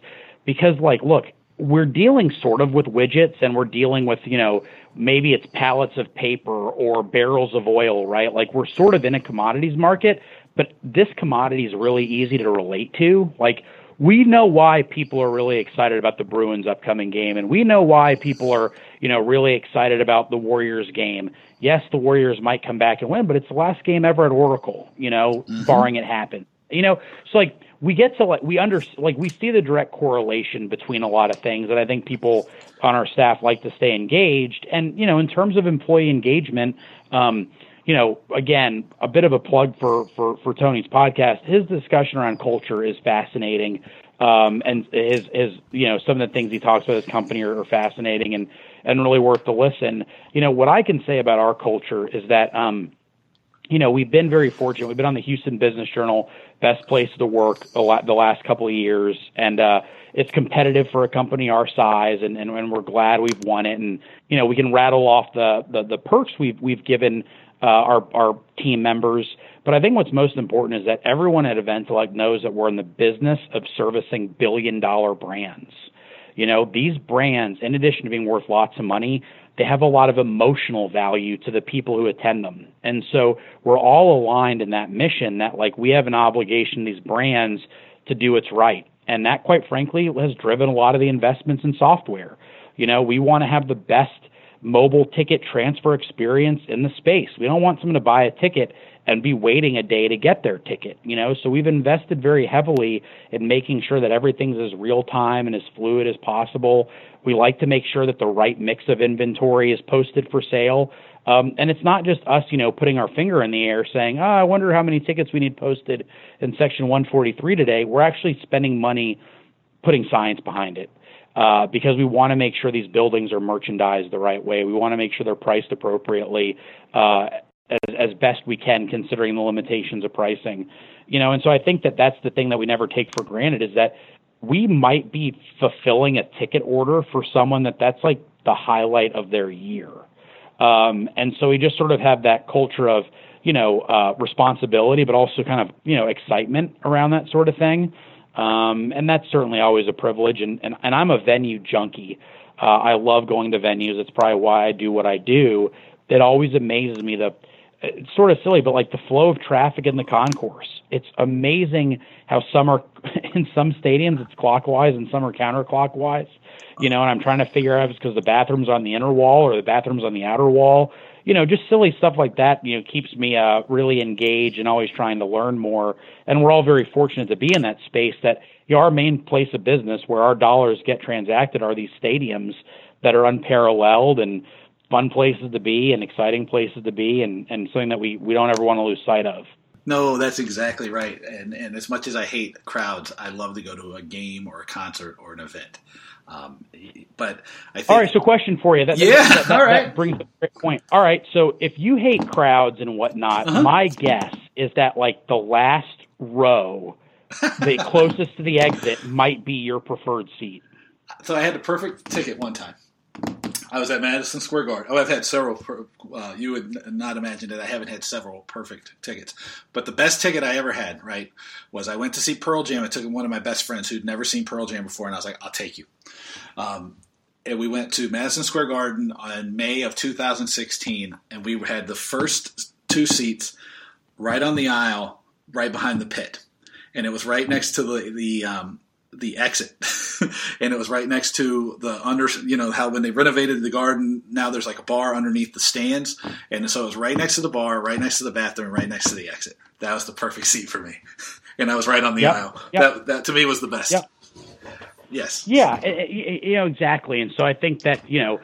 because, like, look, we're dealing sort of with widgets and we're dealing with, you know, maybe it's pallets of paper or barrels of oil, right? Like, we're sort of in a commodities market, but this commodity is really easy to relate to. Like, we know why people are really excited about the Bruins upcoming game, and we know why people are, you know, really excited about the Warriors game. Yes, the Warriors might come back and win, but it's the last game ever at Oracle, you know, mm-hmm. barring it happen. You know, so like we get to like we under like we see the direct correlation between a lot of things, and I think people on our staff like to stay engaged. And you know, in terms of employee engagement, um, you know, again, a bit of a plug for for for Tony's podcast. His discussion around culture is fascinating, um, and his his you know some of the things he talks about his company are, are, fascinating and and really worth the listen. You know, what I can say about our culture is that. Um, you know, we've been very fortunate. We've been on the Houston Business Journal best place to work the, la- the last couple of years, and uh, it's competitive for a company our size, and, and, and we're glad we've won it. And you know, we can rattle off the the, the perks we've we've given uh, our our team members. But I think what's most important is that everyone at Eventellect knows that we're in the business of servicing billion dollar brands. You know, these brands, in addition to being worth lots of money, they have a lot of emotional value to the people who attend them. And so we're all aligned in that mission that like we have an obligation these brands to do what's right. And that quite frankly has driven a lot of the investments in software. You know, we want to have the best mobile ticket transfer experience in the space. We don't want someone to buy a ticket and be waiting a day to get their ticket, you know? So we've invested very heavily in making sure that everything's as real time and as fluid as possible. We like to make sure that the right mix of inventory is posted for sale. Um, and it's not just us, you know, putting our finger in the air saying, oh, I wonder how many tickets we need posted in section 143 today. We're actually spending money putting science behind it. Uh, because we want to make sure these buildings are merchandised the right way. We want to make sure they're priced appropriately uh, as, as best we can, considering the limitations of pricing. You know, and so I think that that's the thing that we never take for granted is that we might be fulfilling a ticket order for someone that that's like the highlight of their year. Um, and so we just sort of have that culture of, you know, uh, responsibility, but also kind of, you know, excitement around that sort of thing. Um, and that's certainly always a privilege. And, and, and I'm a venue junkie. Uh, I love going to venues. It's probably why I do what I do. It always amazes me the it's sort of silly, but like the flow of traffic in the concourse. It's amazing how some are in some stadiums it's clockwise and some are counterclockwise. You know, and I'm trying to figure out if it's because the bathroom's on the inner wall or the bathroom's on the outer wall you know, just silly stuff like that, you know, keeps me uh, really engaged and always trying to learn more. And we're all very fortunate to be in that space that you know, our main place of business where our dollars get transacted are these stadiums that are unparalleled and fun places to be and exciting places to be and, and something that we, we don't ever want to lose sight of. No, that's exactly right. And and as much as I hate crowds, I love to go to a game or a concert or an event. Um, but I think, all right. So, question for you. That, yeah. That, that, all right. That brings a great point. All right. So, if you hate crowds and whatnot, uh-huh. my guess is that like the last row, the closest to the exit, might be your preferred seat. So I had the perfect ticket one time. I was at Madison Square Garden. Oh, I've had several. Uh, you would not imagine that I haven't had several perfect tickets. But the best ticket I ever had, right, was I went to see Pearl Jam. I took one of my best friends who'd never seen Pearl Jam before, and I was like, "I'll take you." Um, and we went to Madison Square Garden in May of 2016, and we had the first two seats right on the aisle, right behind the pit, and it was right next to the the um, the exit and it was right next to the under you know how when they renovated the garden now there's like a bar underneath the stands and so it was right next to the bar right next to the bathroom right next to the exit that was the perfect seat for me and i was right on the yep. aisle yep. that, that to me was the best yep. yes yeah you know exactly and so i think that you know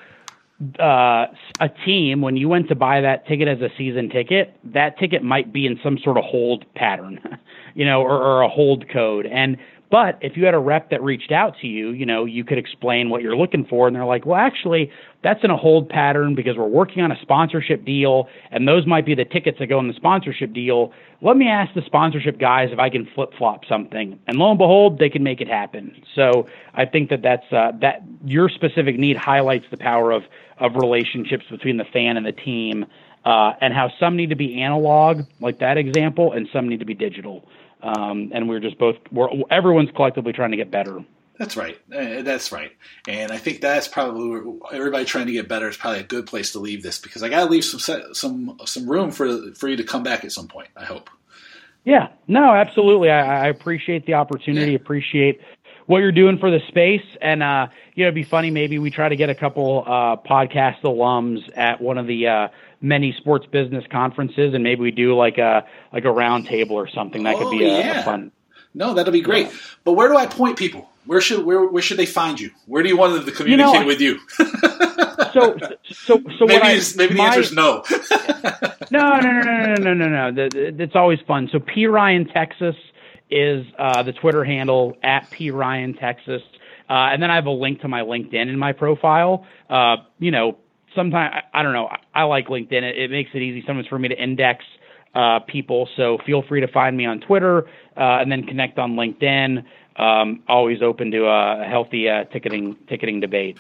uh, a team when you went to buy that ticket as a season ticket, that ticket might be in some sort of hold pattern, you know, or, or a hold code. And but if you had a rep that reached out to you, you know, you could explain what you're looking for, and they're like, well, actually, that's in a hold pattern because we're working on a sponsorship deal, and those might be the tickets that go in the sponsorship deal. Let me ask the sponsorship guys if I can flip flop something, and lo and behold, they can make it happen. So I think that that's uh, that your specific need highlights the power of of relationships between the fan and the team. Uh, and how some need to be analog, like that example, and some need to be digital um, and we're just both we're everyone's collectively trying to get better. That's right. Uh, that's right. And I think that's probably everybody trying to get better is probably a good place to leave this because I got to leave some some some room for for you to come back at some point. I hope. Yeah. No. Absolutely. I, I appreciate the opportunity. Yeah. Appreciate what you're doing for the space. And uh, you know, it'd be funny. Maybe we try to get a couple uh, podcast alums at one of the uh, many sports business conferences, and maybe we do like a like a round table or something. That could be a, yeah. a fun. No, that'll be great. Yeah. But where do I point people? Where should where where should they find you? Where do you want them to communicate you know, with you? so so so maybe I, maybe my, the answer is no. no, no, no, no, no, no, no, no. It's always fun. So P Ryan Texas is uh, the Twitter handle at P Ryan Texas. Uh, and then I have a link to my LinkedIn in my profile. Uh, you know, sometimes I, don't know. I, I like LinkedIn. It, it, makes it easy sometimes for me to index uh, people. So feel free to find me on Twitter uh, and then connect on LinkedIn. Um, always open to a healthy uh, ticketing ticketing debate.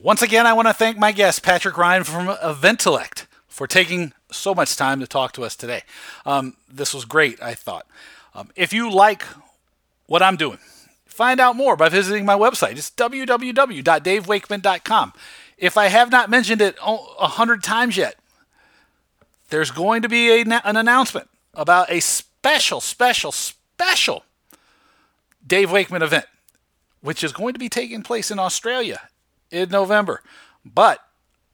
Once again, I want to thank my guest Patrick Ryan from Eventellect for taking so much time to talk to us today. Um, this was great. I thought. Um, if you like what I'm doing, find out more by visiting my website. It's www.davewakeman.com. If I have not mentioned it a hundred times yet, there's going to be a, an announcement about a special, special, special Dave Wakeman event, which is going to be taking place in Australia in November. But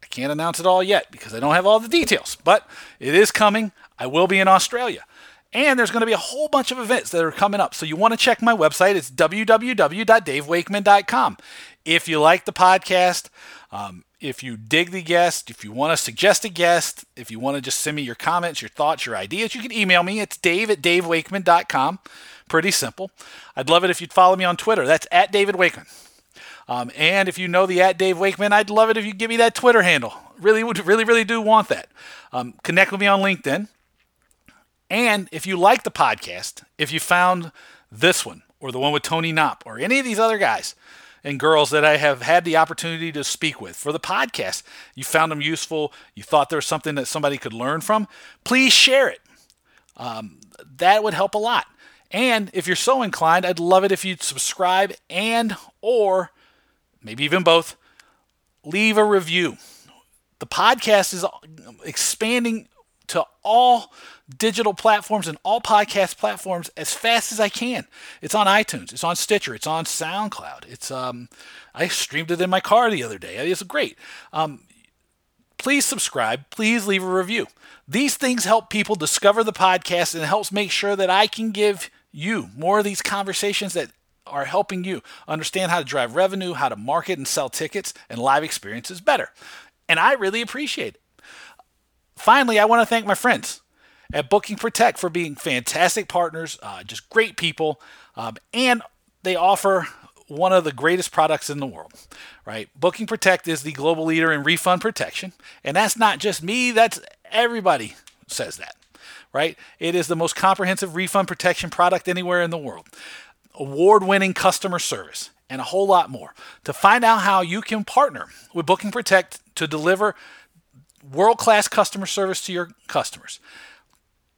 I can't announce it all yet because I don't have all the details, but it is coming. I will be in Australia. And there's going to be a whole bunch of events that are coming up. So you want to check my website. It's www.davewakeman.com. If you like the podcast, um, if you dig the guest, if you want to suggest a guest, if you want to just send me your comments, your thoughts, your ideas, you can email me. It's dave at davewakeman.com. Pretty simple. I'd love it if you'd follow me on Twitter. That's at David Wakeman. Um, and if you know the at Dave Wakeman, I'd love it if you give me that Twitter handle. Really, would really, really do want that. Um, connect with me on LinkedIn. And if you like the podcast, if you found this one or the one with Tony Knopp or any of these other guys and girls that I have had the opportunity to speak with for the podcast, you found them useful, you thought there was something that somebody could learn from, please share it. Um, that would help a lot. And if you're so inclined, I'd love it if you'd subscribe and or maybe even both leave a review. The podcast is expanding to all digital platforms and all podcast platforms as fast as I can. It's on iTunes, it's on Stitcher, it's on SoundCloud. It's um, I streamed it in my car the other day. It's great. Um, please subscribe. Please leave a review. These things help people discover the podcast and it helps make sure that I can give you more of these conversations that are helping you understand how to drive revenue, how to market and sell tickets and live experiences better. And I really appreciate it. Finally, I want to thank my friends at Booking Protect for being fantastic partners, uh, just great people, um, and they offer one of the greatest products in the world, right? Booking Protect is the global leader in refund protection, and that's not just me, that's everybody says that, right? It is the most comprehensive refund protection product anywhere in the world. Award winning customer service, and a whole lot more. To find out how you can partner with Booking Protect to deliver world class customer service to your customers,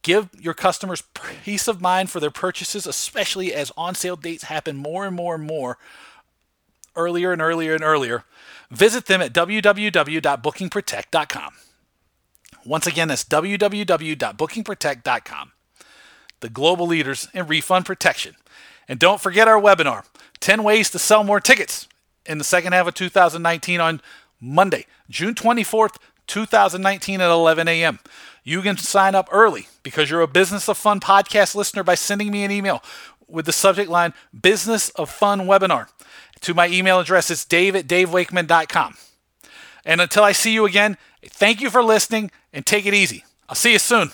Give your customers peace of mind for their purchases, especially as on sale dates happen more and more and more earlier and earlier and earlier. Visit them at www.bookingprotect.com. Once again, that's www.bookingprotect.com. The global leaders in refund protection. And don't forget our webinar 10 Ways to Sell More Tickets in the second half of 2019 on Monday, June 24th, 2019 at 11 a.m. You can sign up early because you're a Business of Fun podcast listener by sending me an email with the subject line Business of Fun Webinar. To my email address, it's dave at davewakeman.com. And until I see you again, thank you for listening and take it easy. I'll see you soon.